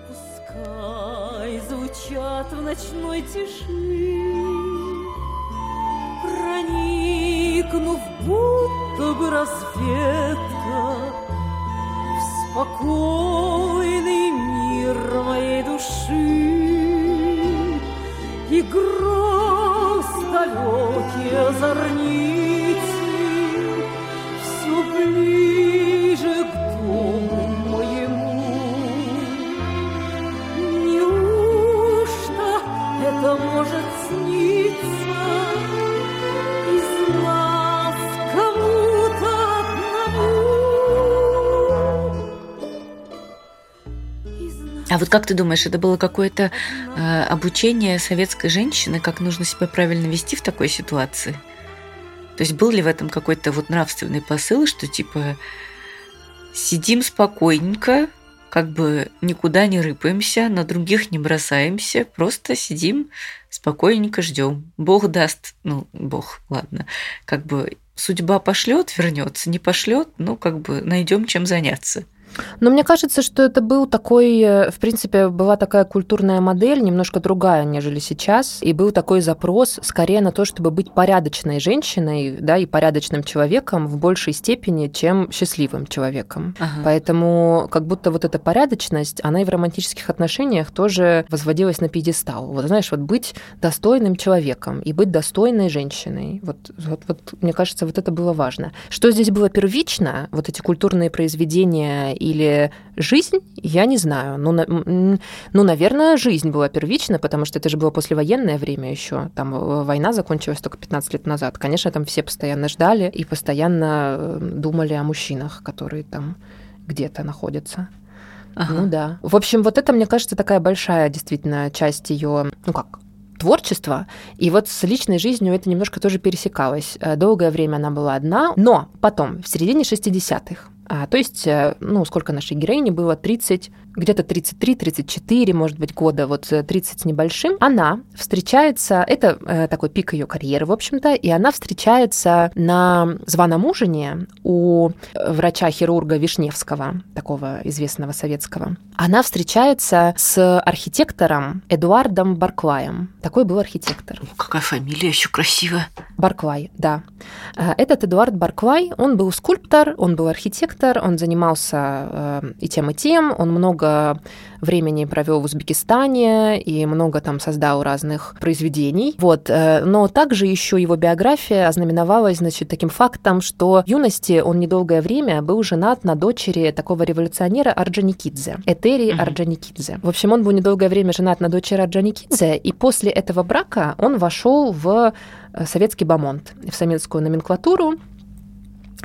Пускай звучат в ночной тиши, проникнув будто бы разведка в спокойный мир моей души и далекие зорницы все ближе А вот как ты думаешь, это было какое-то э, обучение советской женщины, как нужно себя правильно вести в такой ситуации? То есть был ли в этом какой-то вот нравственный посыл, что типа сидим спокойненько, как бы никуда не рыпаемся, на других не бросаемся, просто сидим спокойненько ждем. Бог даст, ну, Бог, ладно, как бы судьба пошлет, вернется, не пошлет, ну, как бы найдем чем заняться. Но мне кажется, что это был такой, э, в принципе, была такая культурная модель, немножко другая, нежели сейчас, и был такой запрос скорее на то, чтобы быть порядочной женщиной, да, и порядочным человеком в большей степени, чем счастливым человеком. Ага. Поэтому как будто вот эта порядочность, она и в романтических отношениях тоже возводилась на пьедестал. Вот знаешь, вот быть достойным человеком и быть достойной женщиной. Вот, вот, вот мне кажется, вот это было важно. Что здесь было первично, вот эти культурные произведения или жизнь, я не знаю. Ну, на, ну, наверное, жизнь была первична, потому что это же было послевоенное время еще. Там э, война закончилась только 15 лет назад. Конечно, там все постоянно ждали и постоянно э, думали о мужчинах, которые там где-то находятся. Ага. Ну да. В общем, вот это, мне кажется, такая большая действительно часть ее, ну как, творчества. И вот с личной жизнью это немножко тоже пересекалось. Э, долгое время она была одна, но потом, в середине 60-х, а, то есть, э, ну, сколько нашей героини было? 30, где-то 33-34, может быть, года, вот 30 э, с небольшим. Она встречается, это э, такой пик ее карьеры, в общем-то, и она встречается на званом ужине у врача-хирурга Вишневского, такого известного советского. Она встречается с архитектором Эдуардом Барклаем. Такой был архитектор. Какая фамилия еще красивая. Барклай, да. Э, этот Эдуард Барклай, он был скульптор, он был архитектор, он занимался э, и тем, и тем, он много времени провел в Узбекистане и много там создал разных произведений. Вот. Э, но также еще его биография ознаменовалась, значит, таким фактом, что в юности он недолгое время был женат на дочери такого революционера Орджоникидзе, Этери mm-hmm. Орджоникидзе. В общем, он был недолгое время женат на дочери Орджоникидзе, и после этого брака он вошел в советский бомонд, в советскую номенклатуру,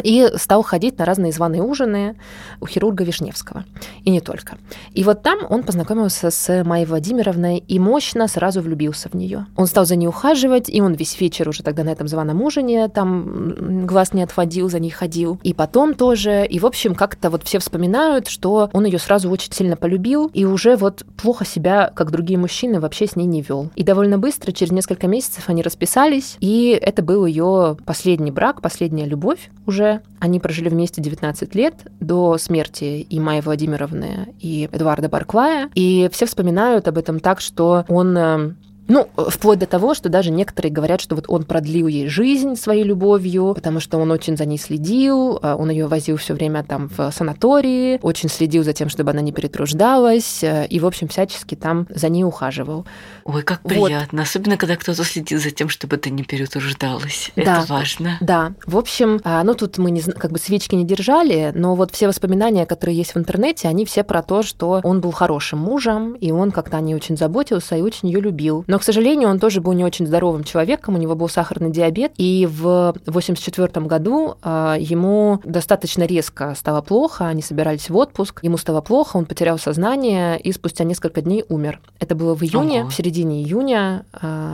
и стал ходить на разные званые ужины у хирурга Вишневского. И не только. И вот там он познакомился с Майей Владимировной и мощно сразу влюбился в нее. Он стал за ней ухаживать, и он весь вечер уже тогда на этом званом ужине там глаз не отводил, за ней ходил. И потом тоже. И, в общем, как-то вот все вспоминают, что он ее сразу очень сильно полюбил, и уже вот плохо себя, как другие мужчины, вообще с ней не вел. И довольно быстро, через несколько месяцев, они расписались, и это был ее последний брак, последняя любовь уже уже. Они прожили вместе 19 лет до смерти и Майи Владимировны, и Эдуарда Барклая. И все вспоминают об этом так, что он э, ну, вплоть до того, что даже некоторые говорят, что вот он продлил ей жизнь своей любовью, потому что он очень за ней следил, а он ее возил все время там в санатории, очень следил за тем, чтобы она не перетруждалась, э, и, в общем, всячески там за ней ухаживал. Ой, как приятно, вот. особенно когда кто-то следит за тем, чтобы ты не перетруждалась. Да, Это важно. Да, в общем, а, ну тут мы не, как бы свечки не держали, но вот все воспоминания, которые есть в интернете, они все про то, что он был хорошим мужем, и он как-то о ней очень заботился и очень ее любил. Но Но, к сожалению, он тоже был не очень здоровым человеком, у него был сахарный диабет, и в 1984 году а, ему достаточно резко стало плохо, они собирались в отпуск, ему стало плохо, он потерял сознание и спустя несколько дней умер. Это было в июне, ага. в середине июня,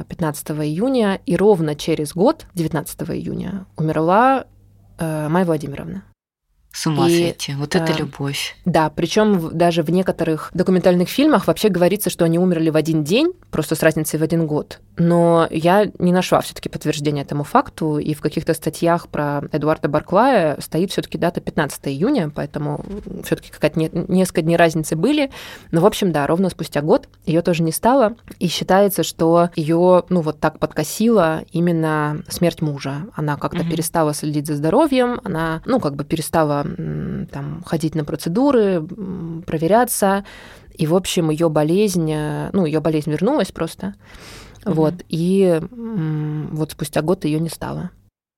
15 а, июня, и ровно через год, 19 июня, умерла а, Майя Владимировна. С ума и, сойти. Вот это любовь. Да, причем даже в некоторых документальных фильмах вообще говорится, что они умерли в один день, просто с разницей в один год. Но я не нашла все-таки подтверждения этому факту, и в каких-то статьях про Эдуарда Барклая стоит все-таки дата 15 июня, поэтому все-таки какая-то не, несколько дней разницы были. Но, в общем, да, ровно спустя год ее тоже не стало, и считается, что ее, ну, вот так подкосила именно смерть мужа. Она как-то угу. перестала следить за здоровьем, она, ну, как бы перестала там ходить на процедуры, проверяться, и, в общем, ее болезнь, э, ну, ее болезнь вернулась просто. Mm-hmm. Вот, и вот спустя год ее не стало.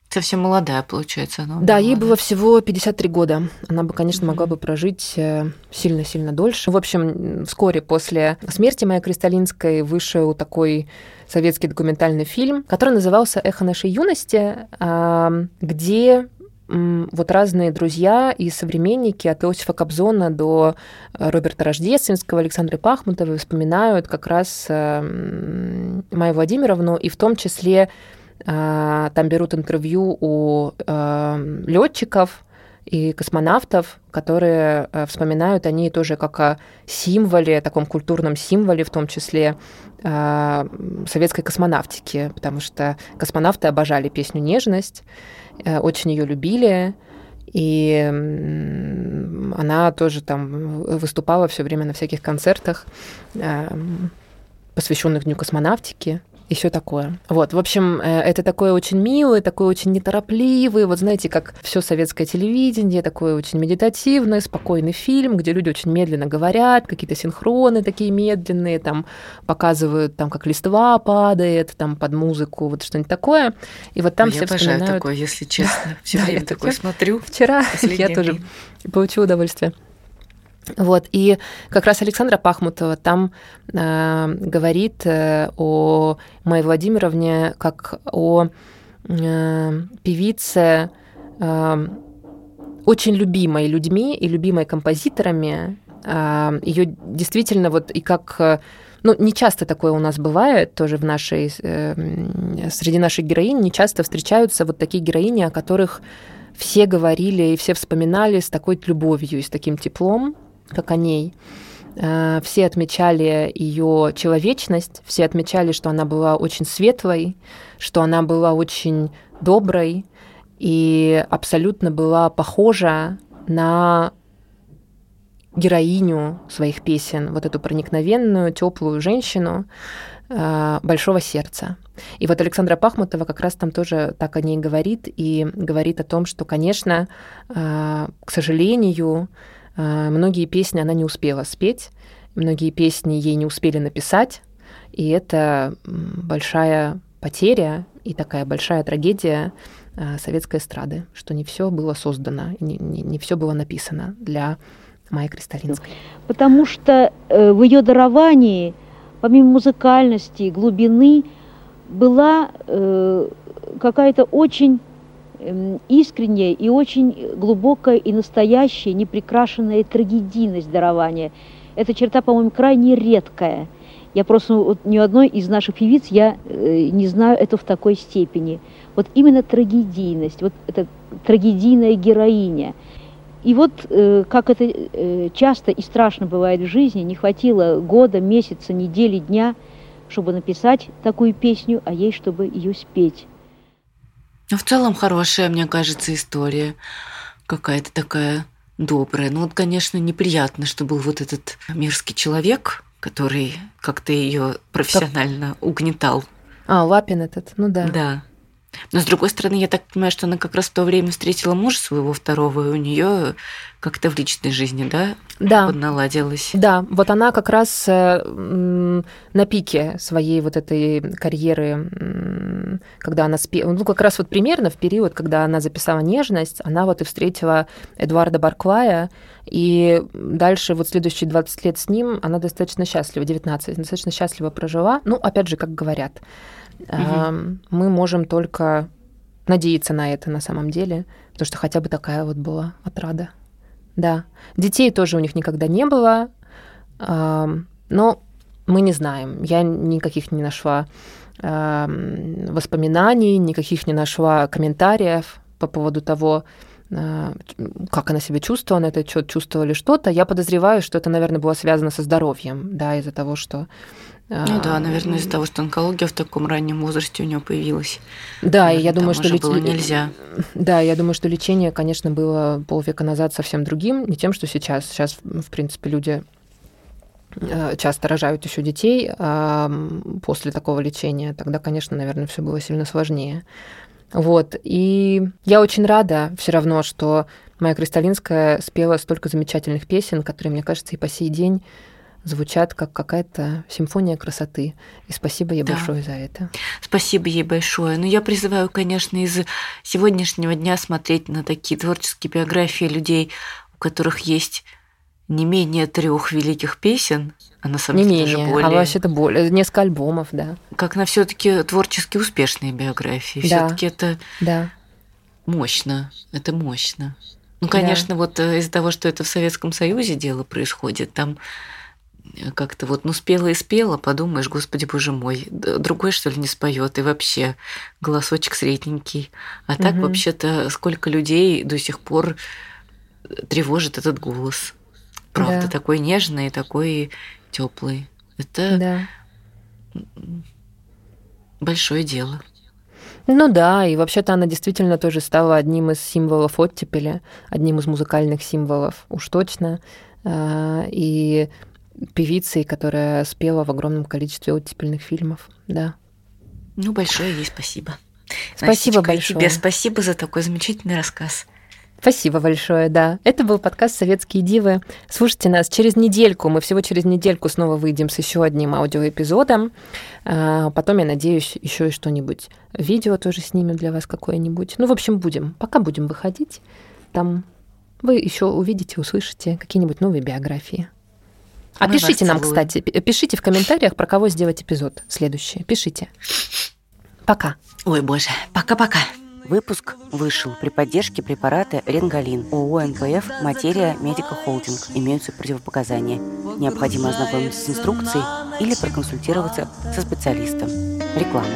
Совсем молодая, получается, она. Да, ей было всего 53 года. Она бы, конечно, могла бы прожить э, сильно-сильно дольше. В общем, вскоре после смерти моей Кристалинской вышел такой советский документальный фильм, который назывался «Эхо нашей юности», где вот разные друзья и современники от Иосифа Кобзона до э, Роберта Рождественского, Александры Пахмутовой вспоминают как раз э, Майю Владимировну, и в том числе э, там берут интервью у летчиков и космонавтов, которые вспоминают они тоже как о символе, таком культурном символе, в том числе советской космонавтики, потому что космонавты обожали песню «Нежность», Э, очень ее любили. И она тоже там выступала все время на всяких концертах, э, посвященных Дню космонавтики и все такое. Вот, в общем, э, это такой очень милый, такой очень неторопливый, вот знаете, как все советское телевидение, такой очень медитативный, спокойный фильм, где люди очень медленно говорят, какие-то синхроны такие медленные, там показывают, там, как листва падает, там, под музыку, вот что-нибудь такое. И вот там я все вспоминают... такое, если честно. Все время такое смотрю. Вчера я тоже получила удовольствие. Вот, и как раз Александра Пахмутова там э, говорит э, о Майе Владимировне как о э, певице, э, очень любимой людьми и любимой композиторами. Э, ее действительно вот и как ну, не часто такое у нас бывает, тоже в нашей, э, среди наших героинь не часто встречаются вот такие героини, о которых все говорили и все вспоминали с такой любовью и с таким теплом как о ней. Э, все отмечали ее человечность, все отмечали, что она была очень светлой, что она была очень доброй и абсолютно была похожа на героиню своих песен, вот эту проникновенную, теплую женщину э, большого сердца. И вот Александра Пахмутова как раз там тоже так о ней говорит и говорит о том, что, конечно, э, к сожалению, многие песни она не успела спеть, многие песни ей не успели написать, и это большая потеря и такая большая трагедия а, советской эстрады, что не все было создано, не, не, не все было написано для Майи Кристалинской. Потому что э, в ее даровании, помимо музыкальности, глубины, была э, какая-то очень искренняя и очень глубокая и настоящая, неприкрашенная трагедийность дарования. Эта черта, по-моему, крайне редкая. Я просто вот, ни одной из наших певиц я э, не знаю это в такой степени. Вот именно трагедийность, вот эта трагедийная героиня. И вот э, как это э, часто и страшно бывает в жизни, не хватило года, месяца, недели, дня, чтобы написать такую песню, а ей, чтобы ее спеть. Ну, в целом хорошая, мне кажется, история. Какая-то такая добрая. Ну, вот, конечно, неприятно, что был вот этот мерзкий человек, который как-то ее профессионально как... угнетал. А, Лапин этот, ну да. Да. Но с другой стороны, я так понимаю, что она как раз в то время встретила мужа своего второго, и у нее как-то в личной жизни, да, Да, наладилось. да, вот она как раз э, на пике своей вот этой карьеры, когда она спела, ну как раз вот примерно в период, когда она записала «Нежность», она вот и встретила Эдуарда Барклая, и дальше вот следующие 20 лет с ним она достаточно счастлива, 19, достаточно счастливо прожила. Ну, опять же, как говорят, Эм, мы можем только надеяться на это на самом деле, потому что хотя бы такая вот была отрада. Да. Детей тоже у них никогда не было, но мы не знаем. Я никаких не нашла воспоминаний, никаких не нашла комментариев по поводу того, э, как она себя чувствовала на этот счет, чувствовала ли что-то. Я подозреваю, что это, наверное, было связано со здоровьем, да, из-за того, что Ну да, а, наверное, из-за того, что онкология в таком раннем возрасте у нее появилась. Да, и я думаю, что леч- было нельзя. Да, я думаю, что лечение, конечно, было полвека назад совсем другим, не тем, что сейчас. Сейчас, в принципе, люди э, часто рожают еще детей а, после такого лечения. Тогда, конечно, наверное, все было сильно сложнее. Вот. И я очень рада все равно, что моя Кристалинская спела столько замечательных песен, которые, мне кажется, и по сей день звучат как какая-то симфония красоты. И спасибо ей Да. большое за это. Спасибо ей большое. Но я призываю, конечно, из сегодняшнего дня смотреть на такие творческие биографии людей, у которых есть не менее трех великих песен, а на самом Не деле даже менее, более, а вообще-то более, несколько альбомов, да. как на все-таки творчески успешные биографии. Да. Все-таки это Да. мощно. Это мощно. Ну, Да. конечно, вот э, из-за того, что это в Советском Союзе дело происходит, там как-то вот, ну, спела и спела, подумаешь, господи, боже мой, другой, что ли, не споет, и вообще голосочек средненький. А так, вообще-то, сколько людей до сих пор тревожит этот голос. Правда, Да. такой нежный, такой теплый. Это Да. большое дело. Ну да, и вообще-то она действительно тоже стала одним из символов оттепели, одним из музыкальных символов, уж точно. А, И певицей, которая спела в огромном количестве оттепельных фильмов, да. Ну, большое ей спасибо. Спасибо Настечка, большое. тебе спасибо за такой замечательный рассказ. Спасибо большое, да. Это был подкаст «Советские дивы». Слушайте нас через недельку. Мы всего через недельку снова выйдем с еще одним аудиоэпизодом. А, Потом, я надеюсь, еще и что-нибудь. Видео тоже снимем для вас какое-нибудь. Ну, в общем, будем. Пока будем выходить. Там вы еще увидите, услышите какие-нибудь новые биографии. А Мы пишите нам, целуем. кстати, пи- пишите в комментариях, про кого сделать эпизод следующий. Пишите. Пока. Ой, боже, пока-пока. Выпуск вышел при поддержке препарата Ренгалин. ООО «НПФ» «Материя Медика Холдинг». Имеются противопоказания. Необходимо ознакомиться с инструкцией или проконсультироваться со специалистом. Реклама.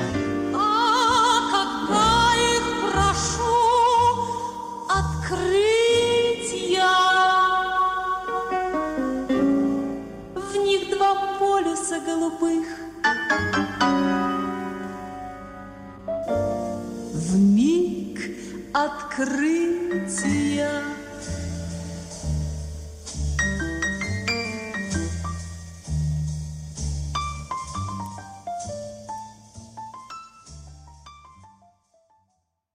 Полюса голубых. В миг открытия